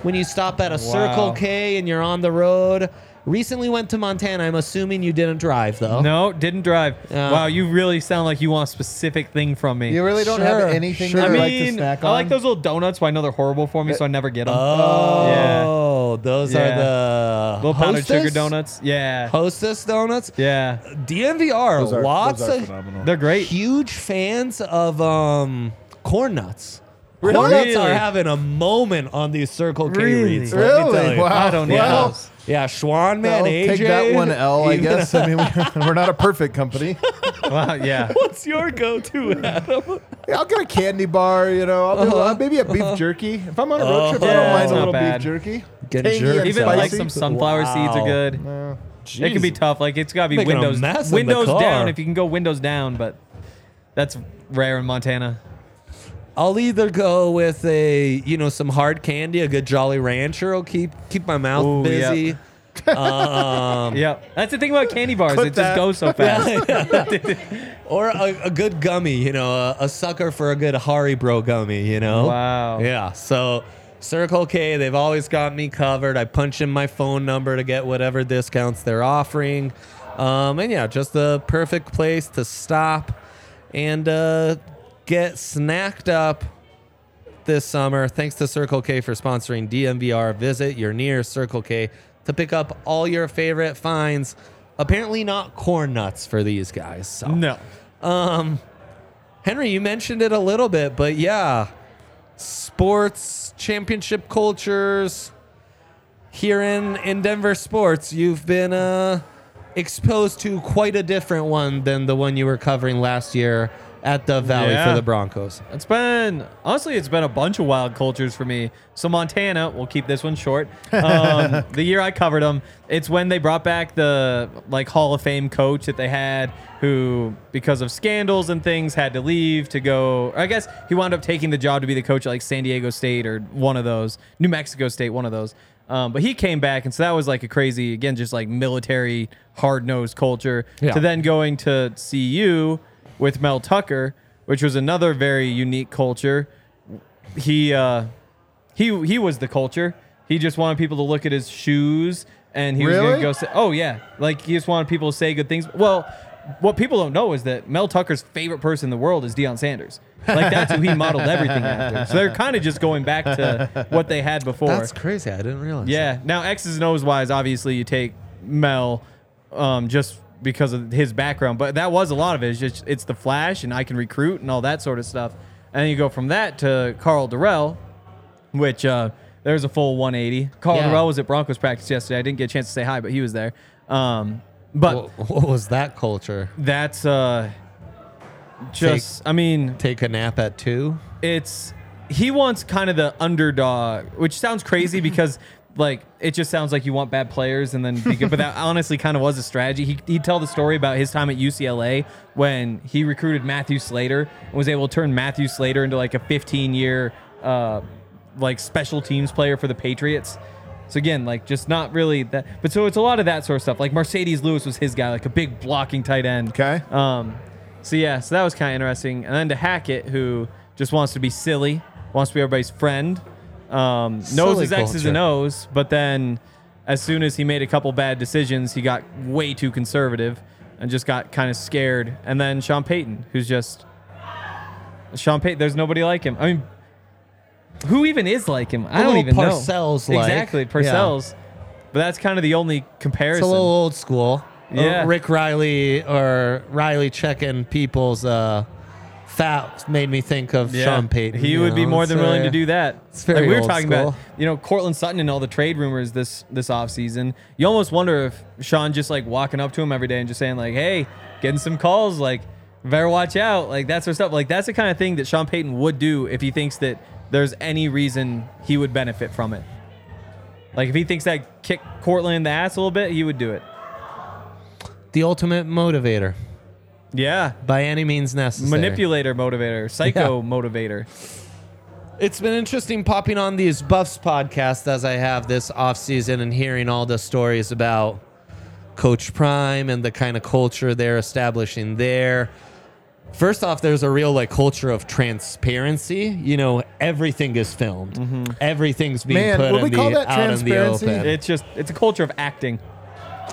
when you stop at a Circle K and you're on the road. Recently went to Montana. I'm assuming you didn't drive though. No, didn't drive. Yeah. wow, you really sound like you want a specific thing from me. You really don't Sure, have anything sure. that I you like to mean, snack I like those little donuts, but I know they're horrible for me, so I never get them. Oh, those Yeah. are the little powdered sugar Hostess? donuts. Yeah. Hostess donuts. Yeah. DNVR, Those are, lots those are of phenomenal. They're great. huge fans of um corn nuts. Really? Corn nuts are having a moment on these Circle K Really? reads. Let me tell Really? you. Wow. I don't know. Well, Yeah, Schwan man, I'll AJ. take that one L, I you guess. I mean, we- <laughs> we're not a perfect company. <laughs> Wow, yeah. What's your go-to, Adam? Yeah, I'll get a candy bar, you know. I'll do, uh, maybe a beef jerky. If I'm on a road trip, I don't mind it's a not little bad. beef jerky. Get Tangy jerky. and Even like spicy. some sunflower seeds Wow. are good. It can be tough. Like it's got to be Making a windows mess in the windows car. down if you can go windows down, but that's rare in Montana. I'll either go with a, you know, some hard candy, a good Jolly Rancher will keep keep my mouth Ooh, yeah. busy. <laughs> um, Yeah, that's the thing about candy bars. Clip it just goes so fast. <laughs> <laughs> or a, a good gummy, you know, a, a sucker for a good Haribo gummy, you know. Wow. Yeah. So Circle K, they've always got me covered. I punch in my phone number to get whatever discounts they're offering. Um, and yeah, just the perfect place to stop and uh, get snacked up this summer. Thanks to Circle K for sponsoring DNVR. Visit your nearest Circle K to pick up all your favorite finds. Apparently, not corn nuts for these guys. So. No. Um, Henry, you mentioned it a little bit, but yeah, sports championship cultures here in in Denver sports, you've been uh exposed to quite a different one than the one you were covering last year at the Valley Yeah. for the Broncos. It's been honestly, it's been a bunch of wild cultures for me. So Montana, we'll keep this one short. Um, <laughs> the year I covered them, it's when they brought back the like Hall of Fame coach that they had, who because of scandals and things had to leave to go. I guess he wound up taking the job to be the coach at like San Diego State or one of those, New Mexico State, one of those. Um, but he came back, and so that was like a crazy, again, just like military, hard nosed culture. Yeah. To then going to CU with Mel Tucker, which was another very unique culture. He uh, he he was the culture. He just wanted people to look at his shoes, and he was Really? gonna go say, "Oh yeah," like he just wanted people to say good things. Well, what people don't know is that Mel Tucker's favorite person in the world is Deion Sanders. Like that's who he modeled everything after. So they're kind of just going back to what they had before. That's crazy. I didn't realize. Yeah. Now X's and O's wise, obviously you take Mel, um, just because of his background, but that was a lot of it. It's just it's the flash and I can recruit and all that sort of stuff. And then you go from that to Karl Dorrell, which uh, there's a full 180. Karl Yeah. Dorrell was at Broncos practice yesterday. I didn't get a chance to say hi, but he was there. Um, but What, what was that culture? that's uh, just I mean Take a nap at two. it's he wants kind of the underdog, which sounds crazy <laughs> because like it just sounds like you want bad players and then be good. but that <laughs> honestly kind of was a strategy. He, he'd tell the story about his time at UCLA when he recruited Matthew Slater and was able to turn Matthew Slater into like a 15 year uh, like special teams player for the Patriots. So again, like just not really that, but so it's a lot of that sort of stuff. Like Marcedes Lewis was his guy, like a big blocking tight end. Okay. Um, so yeah, so that was kind of interesting. And then to Hackett, who just wants to be silly, wants to be everybody's friend, um, knows his X's and. O's, but then as soon as he made a couple bad decisions, he got way too conservative and just got kind of scared. And then Sean Payton, who's just Sean Payton. There's nobody like him. I mean, who even is like him? I don't even know. Parcells-like. Exactly, Yeah. Parcells. But that's kind of the only It's comparison. a little old school. Yeah. Uh, Rick Riley or Riley checking people's uh, fat made me think of Yeah. Sean Payton. He would be more than willing to uh, do that. it's very like we were talking school. about, you know, Courtland Sutton and all the trade rumors this this offseason. You almost wonder if Sean just like walking up to him every day and just saying like, "Hey, getting some calls, like better watch out," like that sort of stuff. Like that's the kind of thing that Sean Payton would do if he thinks that there's any reason he would benefit from it. Like if he thinks that kick Courtland in the ass a little bit, he would do it. The ultimate motivator Yeah. by any means necessary. Manipulator motivator, psycho motivator. It's been interesting popping on these Buffs podcasts as I have this off season and hearing all the stories about Coach Prime and the kind of culture they're establishing there. First off, there's a real like culture of transparency. You know, everything is filmed. Mm-hmm. Everything's being Man, put would in we call that out in the transparency? open. It's just it's a culture of acting.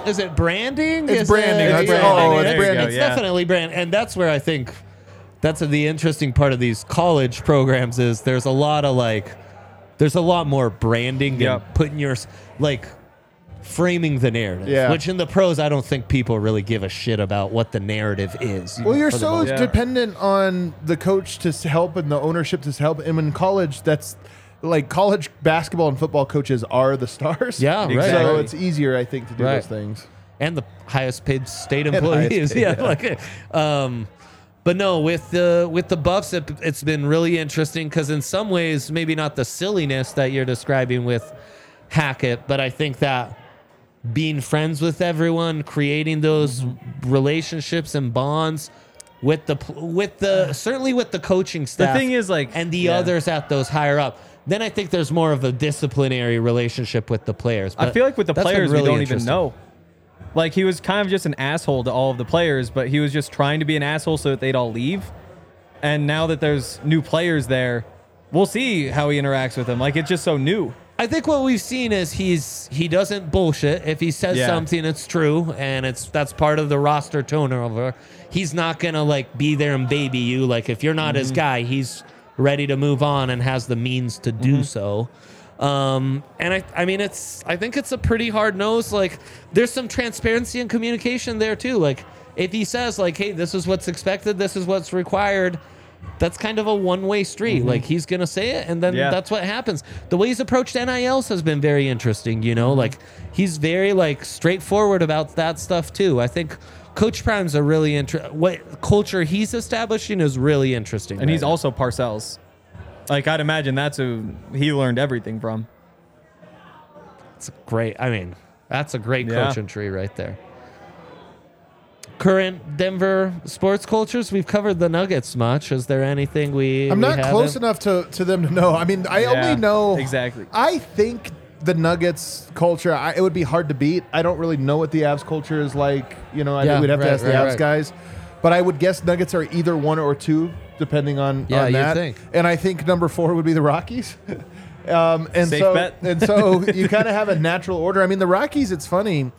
Is it branding? It's Is branding. It, That's- yeah, oh, it's it's, branding. It's Yeah. definitely brand, and that's where I think that's the interesting part of these college programs is there's a lot of like there's a lot more branding Yep. and putting your like framing the narrative. Yeah. Which in the pros, I don't think people really give a shit about what the narrative is. Well, you're for the so most- Yeah. dependent on the coach to s- help and the ownership to help. And in college, that's like college basketball and football coaches are the stars. Yeah, <laughs> right. So it's easier, I think, to do Right. those things. and the highest paid state <laughs> employees. paid, yeah, yeah. like, um, but no, with the with the Buffs, it, it's been really interesting because in some ways, maybe not the silliness that you're describing with Hackett, but I think that being friends with everyone, creating those Mm-hmm. relationships and bonds with the with the certainly with the coaching staff. The thing is, like, and the yeah. others at those higher up. Then I think there's more of a disciplinary relationship with the players. I feel like with the players, we don't even know. Like he was kind of just an asshole to all of the players, but he was just trying to be an asshole so that they'd all leave. And now that there's new players there, we'll see how he interacts with them. Like it's just so new. I think what we've seen is he's he doesn't bullshit. If he says Yeah. something, it's true, and it's that's part of the roster turnover. He's not gonna like be there and baby you. Like if you're not his Mm-hmm. guy, he's ready to move on and has the means to do Mm-hmm. so. Um, and I, I mean, it's I think it's a pretty hard nose. Like there's some transparency and communication there too. Like if he says like, hey, this is what's expected, this is what's required. That's kind of a one-way street. Like he's gonna say it, and then Mm-hmm. Yeah. that's what happens. The way he's approached NILs has been very interesting. You know, like he's very like straightforward about that stuff too. I think Coach Prime's a really interesting. what culture he's establishing is really interesting. And he's right now. also Parcells. Like I'd imagine that's who he learned everything from. It's great. I mean, that's a great Yeah. coaching tree right there. Current Denver sports cultures. We've covered the Nuggets much. Is there anything we? I'm we not close enough to, to them to know. I mean, I Yeah, only know exactly. I think the Nuggets culture. I, it would be hard to beat. I don't really know what the Avs culture is like. You know, I Yeah, think we'd have right, to ask the right, Avs right. guys. But I would guess Nuggets are either one or two, depending on, Yeah, on you'd that. think. And I think number four would be the Rockies. <laughs> um, and Safe so bet. and so <laughs> you kind of have a natural order. I mean, the Rockies. It's funny.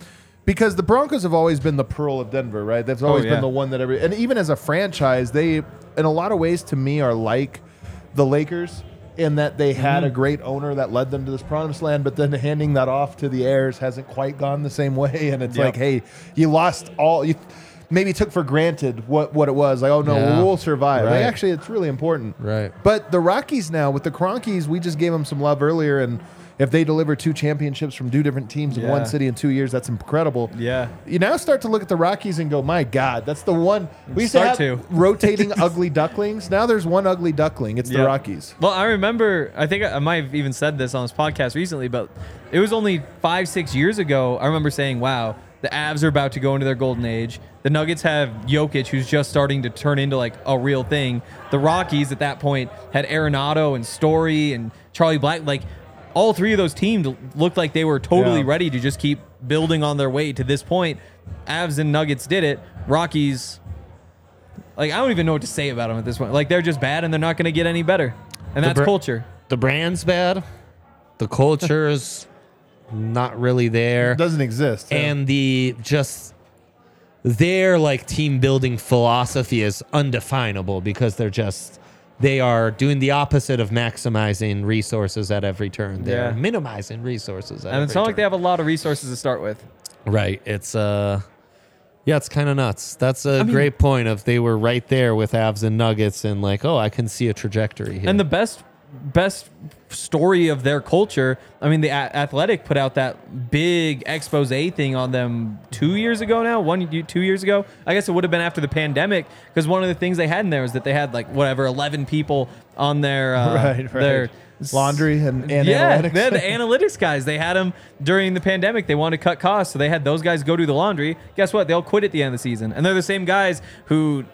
Because the Broncos have always been the pearl of Denver, right? They've always Oh, yeah. been the one that every and even as a franchise, they in a lot of ways to me are like the Lakers in that they had Mm-hmm. a great owner that led them to this promised land, but then handing that off to the heirs hasn't quite gone the same way. And it's Yep. like, hey, you lost all you maybe took for granted what, what it was. Like, oh no, Yeah. we'll survive. Like, actually, it's really important. Right. But the Rockies now with the Kroenkes, we just gave them some love earlier, and if they deliver two championships from two different teams in Yeah. one city in two years, that's incredible. Yeah. You now start to look at the Rockies and go, my God, that's the one. We used to Start have to. <laughs> rotating ugly ducklings. Now there's one ugly duckling. It's the Rockies. Well, I remember, I think I might have even said this on this podcast recently, but it was only five, six years ago. I remember saying, wow, the Avs are about to go into their golden age. The Nuggets have Jokic, who's just starting to turn into like a real thing. The Rockies at that point had Arenado and Story and Charlie Black. Like, all three of those teams looked like they were totally Yeah. ready to just keep building on their way to this point. Avs and Nuggets did it. Rockies, like, I don't even know what to say about them at this point. Like, they're just bad and they're not going to get any better. And The that's br- culture. The brand's bad. The culture's <laughs> not really there. Doesn't exist. yeah. and the just their like team building philosophy is undefinable because they're just they are doing the opposite of maximizing resources at every turn. They're Yeah. minimizing resources at And it's not like they have a lot of resources to start with. right. It's uh yeah, it's kind of nuts. That's a great point of they were right there with Avs and Nuggets and like, oh, I can see a trajectory here. And the best best story of their culture, I mean, the Athletic put out that big expose thing on them two years ago now, one, two years ago. I guess it would have been after the pandemic because one of the things they had in there was that they had like whatever, 11 people on their, uh, <laughs> Right, right. their Laundry and, and yeah, analytics. they had the analytics guys. They had them during the pandemic. They wanted to cut costs, so they had those guys go do the laundry. Guess what? They'll quit at the end of the season, and they're the same guys who,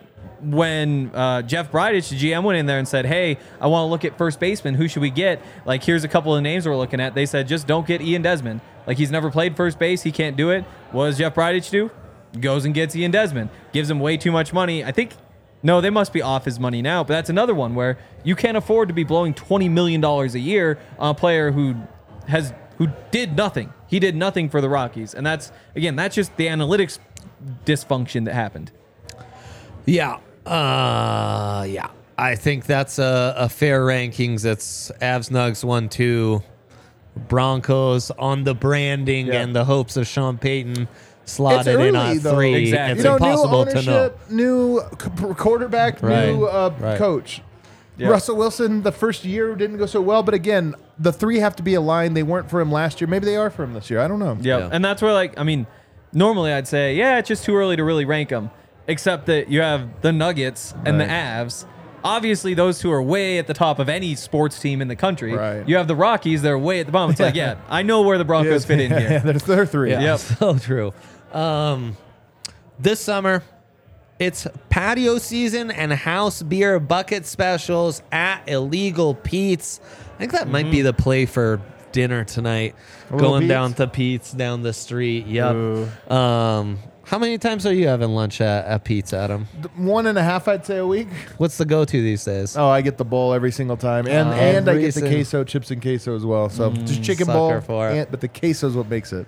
when uh, Jeff Bridich, the GM, went in there and said, "Hey, I want to look at first baseman. Who should we get? Like, here's a couple of names we're looking at." They said, "Just don't get Ian Desmond. Like, he's never played first base. He can't do it." What does Jeff Bridich do? Goes and gets Ian Desmond. Gives him way too much money. I think No, they must be off his money now. But that's another one where you can't afford to be blowing twenty million dollars a year on a player who has who did nothing. He did nothing for the Rockies, and that's again that's just the analytics dysfunction that happened. Yeah. Uh, yeah. I think that's a, a fair rankings. It's Avs Nugs one two, Broncos on the branding Yeah. and the hopes of Sean Payton It's slotted in early, on though. three. Exactly. It's you know, impossible new to know. ownership, new c- quarterback, Right. new uh, Right. coach. Yeah. Russell Wilson, the first year didn't go so well, but again, the three have to be aligned. They weren't for him last year. Maybe they are for him this year. I don't know. Yep. Yeah. And that's where, like, I mean, normally I'd say, yeah, it's just too early to really rank them. Except that you have the Nuggets and the. Avs. Obviously, those who are way at the top of any sports team in the country. Right. You have the Rockies; they're way at the bottom. It's like, yeah, I know where the Broncos fit in <laughs> Yeah, here. they're, they're three. Yeah, Yep. <laughs> so true. Um, this summer, it's patio season and house beer bucket specials at Illegal Pete's. I think that might be the play for dinner tonight. Little Going Pete's? down to Pete's down the street. Yep. Ooh. Um, how many times are you having lunch at, at Pete's, Adam? One and a half, I'd say, a week. What's the go-to these days? Oh, I get the bowl every single time, and Uh, and I every get the sing- queso chips and queso as well. So just chicken sucker bowl, for it. and, but the queso is what makes it.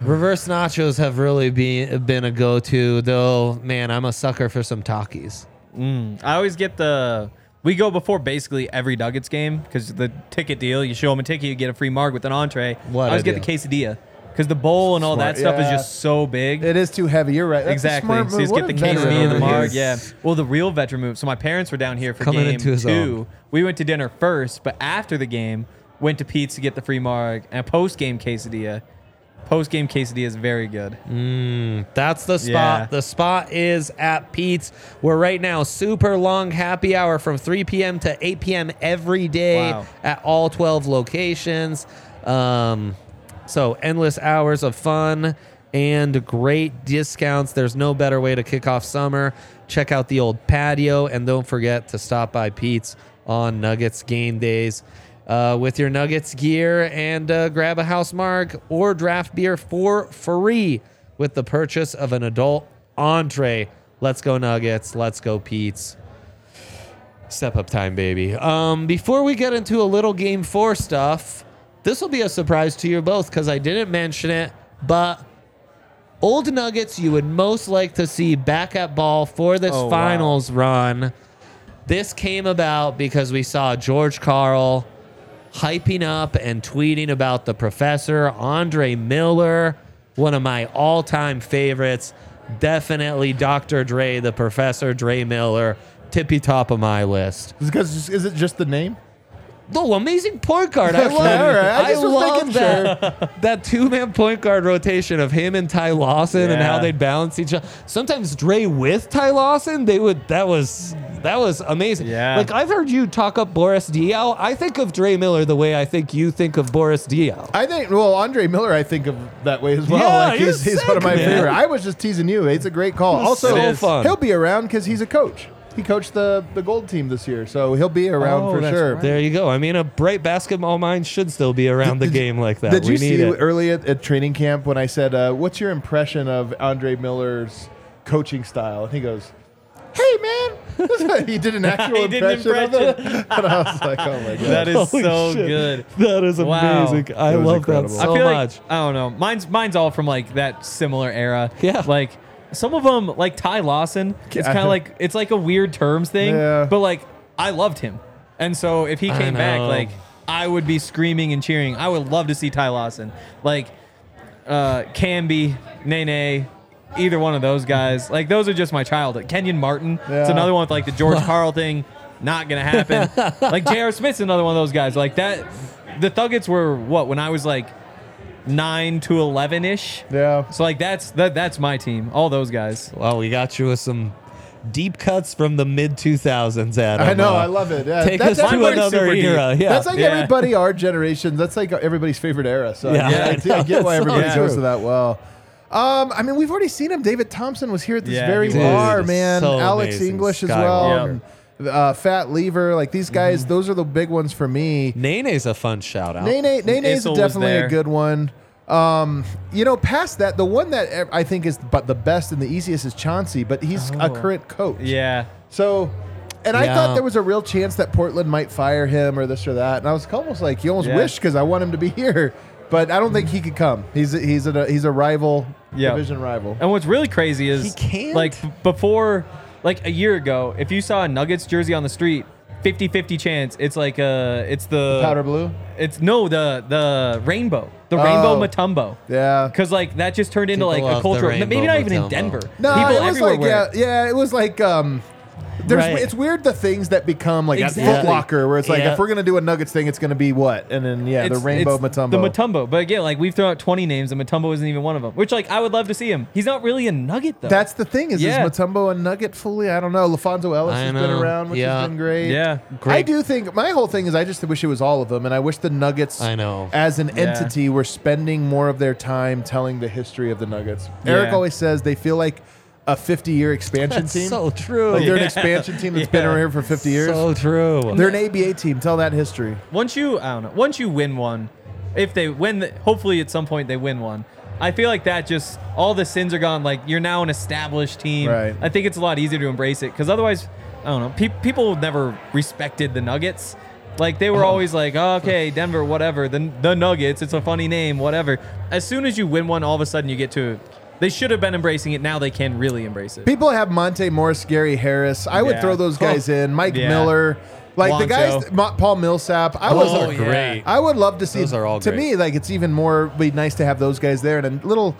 Reverse nachos have really been been a go-to, though. Man, I'm a sucker for some Takis. Mm. I always get the. We go before basically every Nuggets game because the ticket deal. You show them a ticket, you get a free marg with an entree. What I always a get the quesadilla because the bowl and all Smart. that stuff is Yeah. just so big. It is too heavy. You're right. That's a exactly. smart So move. get the What a veteran the marg. Yeah. Well, the real veteran move. So my parents were down here for Coming game into his two. own. We went to dinner first, but after the game, went to Pete's to get the free marg and a post game quesadilla. Post game quesadilla is very good. Mm, that's the spot. Yeah. The spot is at Pete's. We're right now super long happy hour from 3 p.m. to 8 p.m. every day Wow. at all 12 locations. Um, so endless hours of fun and great discounts. There's no better way to kick off summer. Check out the old patio and don't forget to stop by Pete's on Nuggets game days. Uh, with your Nuggets gear and uh, grab a house mark or draft beer for free with the purchase of an adult entree. Let's go Nuggets. Let's go Pete's. Step up time, baby. Um, before we get into a little game four stuff, this will be a surprise to you both because I didn't mention it, but old Nuggets you would most like to see back at ball for this Oh, wow. finals run. This came about because we saw George Karl hyping up and tweeting about the professor, Andre Miller, one of my all time favorites. Definitely Dr. Dre, the professor, Dre Miller, tippy top of my list. Is, it is it just the name? Oh, amazing point guard. I <laughs> love, all right. I I just was love making that, <laughs> that two man point guard rotation of him and Ty Lawson and how Yeah. they'd balance each other. Sometimes Dre with Ty Lawson, they would that was that was amazing. Yeah. Like I've heard you talk up Boris Diaw. I think of Dre Miller the way I think you think of Boris Diaw. I think. Well, Andre Miller, I think of that way as well. Yeah, like he's, he's he's one of my man. favorite. I was just teasing you. It's a great call. Also, so fun. he'll be around because he's a coach. He coached the the gold team this year, so he'll be around Oh, for that's sure. right. There you go. I mean, a bright basketball mind should still be around the game like that. Did we you need see it. early at, at training camp when I said, uh, "What's your impression of Andre Miller's coaching style?" And he goes, "Hey, man." <laughs> he did an <laughs> actual He did an impression, of it, <laughs> and I was like, "Oh my god!" That is Holy so shit. good. That is Wow. amazing. I It was love incredible. that I so I feel much. like I don't know. Mine's mine's all from like that similar era. Yeah. Like some of them, like Ty Lawson, it's kind of like it's like a weird terms thing. Yeah. But like I loved him, and so if he came back, know. like I would be screaming and cheering. I would love to see Ty Lawson, like uh, Camby, Nene. Either one of those guys, like those are just my childhood. Kenyon Martin, it's Yeah. another one with like the George <laughs> Karl thing, not gonna happen. <laughs> like J.R. Smith's another one of those guys. Like that, the Thuggets were what when I was like nine to eleven ish. yeah. So like that's that that's my team. All those guys. Well, we got you with some deep cuts from the mid 2000s, Adam. I know, Uh, I love it. Yeah, Take that's us to another era. Yeah. That's like Yeah. everybody our generation. That's like everybody's favorite era. So Yeah. yeah, I, Yeah, I get why it's so everybody goes to that well. Um, I mean, we've already seen him. David Thompson was here at this Yeah, very he bar, man. so Alex amazing. English as well. Skywalker. Uh, Fat Lever, like these guys, Mm-hmm. those are the big ones for me. Nene's a fun shout out. Nene, Nene's Issel was definitely a there. good one. Um, you know, past that, the one that I think is but the best and the easiest is Chauncey, but he's a Oh. current coach. Yeah. So, and I Yeah. thought there was a real chance that Portland might fire him or this or that. And I was almost like, you almost Yeah. wish because I want him to be <laughs> here, but I don't think he could come. He's a, he's a he's a rival, Yeah. division rival. And what's really crazy is He can't? like b- before like a year ago, if you saw a Nuggets jersey on the street, 50-50 chance it's like uh it's the Powder blue. It's no the the rainbow. The rainbow Oh. Mutombo. Yeah. Cause like that just turned into People like love a the culture. rainbow Maybe not even in Mutombo. Denver. No, People it was everywhere like wear yeah, it. yeah, it was like um there's Right. it's weird the things that become like Exactly. at Foot Locker where it's like Yeah. if we're gonna do a Nuggets thing, it's gonna be what? And then yeah, the rainbow Mutombo. The Mutombo. But again, like we've thrown out 20 names and Mutombo isn't even one of them. Which like I would love to see him. He's not really a nugget though. That's the thing is Yeah. is Mutombo a nugget fully? I don't know. LaPhonso Ellis I has been around, which Yeah. has been great. Yeah. great. I do think my whole thing is I just wish it was all of them, and I wish the Nuggets, I know. as an Yeah. entity, were spending more of their time telling the history of the Nuggets. Eric always says they feel like a 50-year expansion That's team. so true. like they're an expansion team that's been Yeah. around here for 50 years. So true. they're an ABA team. Tell that history. once you I don't know. Once you win one, if they win, the, hopefully at some point they win one. I feel like that just all the sins are gone. Like you're now an established team. Right. I think it's a lot easier to embrace it because otherwise, I don't know. Pe- people never respected the Nuggets. Like they were uh-huh. always like, oh, okay, <laughs> Denver, whatever. The the Nuggets, it's a funny name, whatever. As soon as you win one, all of a sudden you get to. They should have been embracing it. Now they can really embrace it. People have Monte Morris, Gary Harris. I would Yeah. throw those guys in. Mike Yeah. Miller. Like the guys, Ma- Paul Millsap. I Those was are great. I would love to see. Those are all to great. me, like it's even more be nice to have those guys there. And a little,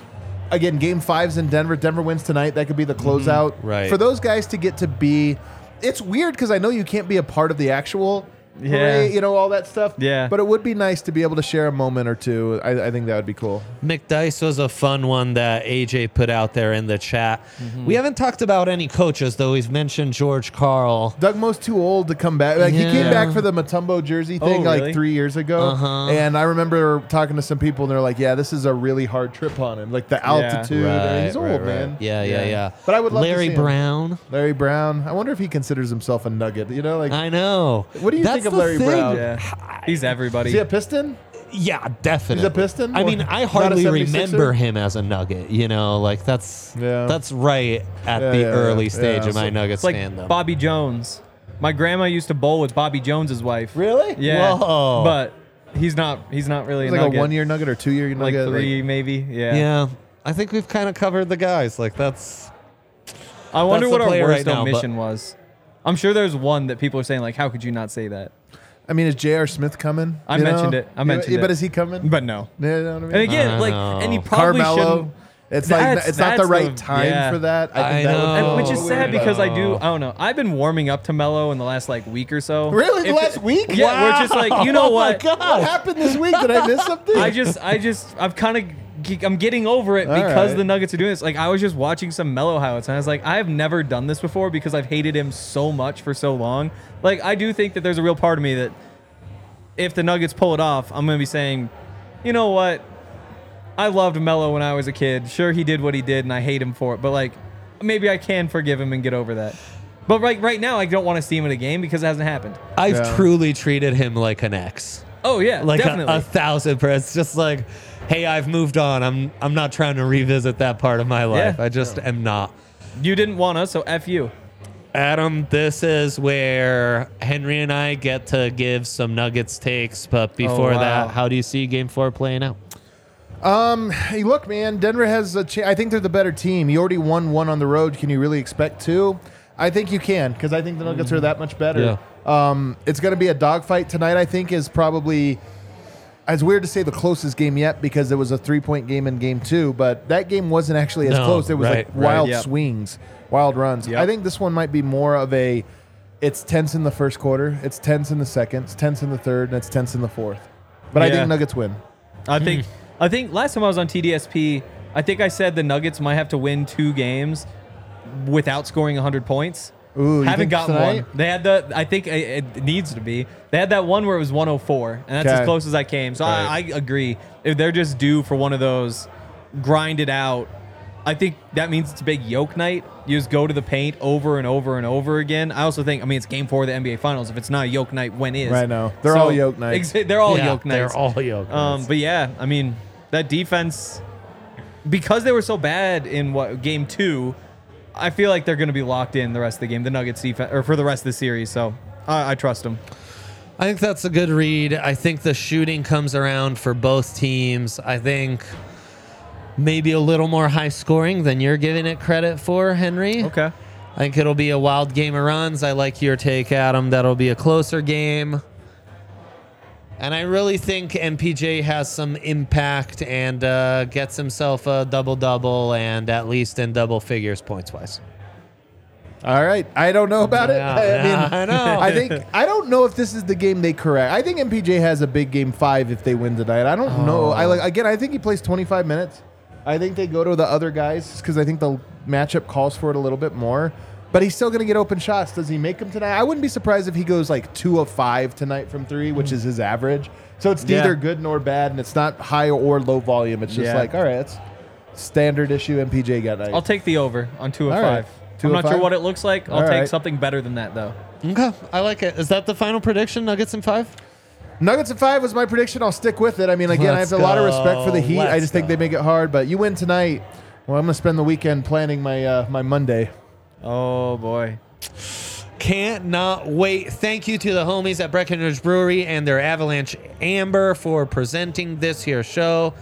again, game fives in Denver. Denver wins tonight. That could be the closeout. Mm-hmm. Right. For those guys to get to be, it's weird because I know you can't be a part of the actual. Yeah. parade, you know all that stuff. Yeah. but it would be nice to be able to share a moment or two. I, I think that would be cool. McDyess was a fun one that AJ put out there in the chat. Mm-hmm. We haven't talked about any coaches though. We've mentioned George Karl. Doug Moe's too old to come back. Like he came back for the Mutombo jersey Oh, thing like three years ago, Uh-huh. and I remember talking to some people, and they're like, "Yeah, this is a really hard trip on him. Like the altitude. and he's old, man. Yeah, yeah, yeah. But I would love to Larry see him. Brown. Larry Brown. I wonder if he considers himself a Nugget. You know, like I know. What do you That's think of Larry thing. Brown? yeah, he's everybody. is he a Piston? Yeah, definitely. He's a Piston? I mean, I hardly 76er? remember him as a Nugget. You know, like that's Yeah. that's right at Yeah, the yeah, early yeah. stage Yeah, of my so- Nuggets It's like fandom. Bobby Jones. My grandma used to bowl with Bobby Jones's wife. Really? Yeah. Whoa. But he's not. He's not really He's a like nugget. a one-year Nugget or two-year like Nugget. three, maybe. Yeah. yeah, I think we've kind of covered the guys. Like that's I wonder That's what our player worst right now, but- omission was. I'm sure there's one that people are saying like, how could you not say that? I mean, is J.R. Smith coming? I You mentioned know? it. I Yeah, mentioned yeah, But is he coming? But no. Yeah, you know what I mean? And again, I like, know. and he probably Carmelo. shouldn't. It's like it's not the right the- time yeah. for that. I, I think that would know. be And which is sad because I do. I don't know. I've been warming up to Melo in the last like week or so. Really? The If last week? Yeah, we're just like, you know <laughs> Oh my what? God. What happened this week? Did I miss something? I just, I just, I've kind of, I'm getting over it All because right. the Nuggets are doing this. Like, I was just watching some Melo highlights, and I was like, I have never done this before because I've hated him so much for so long. Like, I do think that there's a real part of me that if the Nuggets pull it off, I'm gonna be saying, you know what? I loved Melo when I was a kid. Sure, he did what he did, and I hate him for it. But like, maybe I can forgive him and get over that. But right, right now, I don't want to see him in a game because it hasn't happened. I've Yeah. truly treated him like an ex. Oh yeah, like a, definitely. a thousand percent. It's just like, hey, I've moved on. I'm I'm not trying to revisit that part of my life. Yeah. I just am not. you didn't want us, so f you. Adam, this is where Henry and I get to give some Nuggets takes. But before oh, wow. that, how do you see Game Four playing out? Hey, look, man. Denver has a. Cha- I think they're the better team. You already won one on the road. Can you really expect two? I think you can because I think the Nuggets are that much better. Um, it's going to be a dogfight tonight. I think is probably. It's weird to say the closest game yet because it was a three-point game in Game Two, but that game wasn't actually as No, close. It was right, like right. wild Yep. swings, wild runs. Yep. I think this one might be more of a. It's tense in the first quarter. It's tense in the second. It's tense in the third, and it's tense in the fourth. But I think Nuggets win. I think I think last time I was on TDSP, I think I said the Nuggets might have to win two games without scoring 100 points. Ooh, Haven't think gotten tonight? one. They had the. I think it, it needs to be. They had that one where it was 104, and that's Okay. as close as I came. So I, I agree. If they're just due for one of those, grind it out. I think that means it's a big yoke night. You just go to the paint over and over and over again. I also think. I mean, it's game four of the NBA Finals. If it's not a yoke night, when is? Right now. They're all yoke nights. Exa- they're all Yeah, yoke nights. They're all yoke. Um, but yeah, I mean that defense, because they were so bad in what game two, I feel like they're going to be locked in the rest of the game, the Nuggets defense, or for the rest of the series. So I, I trust them. I think that's a good read. I think the shooting comes around for both teams. I think maybe a little more high scoring than you're giving it credit for, Henry. Okay. I think it'll be a wild game of runs. I like your take, Adam. That'll be a closer game. And I really think MPJ has some impact and uh, gets himself a double double and at least in double figures points wise. All right, I don't know about it. Yeah, <laughs> I yeah, mean, I know. I think I don't know if this is the game they correct. I think MPJ has a big game five if they win tonight. I don't know. I like again. I think he plays 25 minutes. I think they go to the other guys because I think the matchup calls for it a little bit more. But he's still going to get open shots. Does he make them tonight? I wouldn't be surprised if he goes like two of five tonight from three, which is his average. So it's Yeah. neither good nor bad, and it's not high or low volume. It's just Yeah. like, all right, it's standard issue MPJ got night. I'll take the over on two of All right. five. Two I'm of not sure what it looks like. I'll All take right. something better than that, though. Okay, I like it. Is that the final prediction? Nuggets in five? Nuggets at five was my prediction. I'll stick with it. I mean, again, Let's I have a lot of respect for the. Heat. I Let's just think they make it hard. But you win tonight. Well, I'm gonna spend the weekend planning my uh, my Monday. Oh boy. Can't not wait. Thank you to the homies at Breckenridge Brewery and their Avalanche Amber for presenting this here show.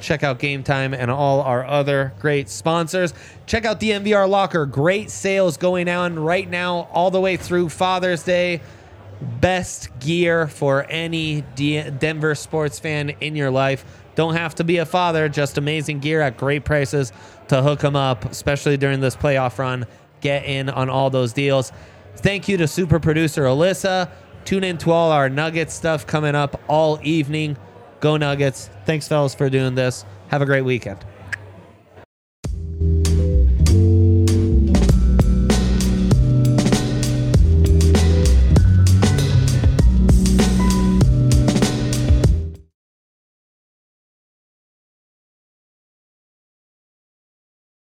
Check out Game Time and all our other great sponsors. Check out the DNVR Locker. Great sales going on right now, all the way through Father's Day. Best gear for any D- Denver sports fan in your life. Don't have to be a father, just amazing gear at great prices to hook them up, especially during this playoff run. Get in on all those deals. Thank you to super producer Alyssa. Tune in to all our Nuggets stuff coming up all evening. Go Nuggets. Thanks, fellas, for doing this. Have a great weekend.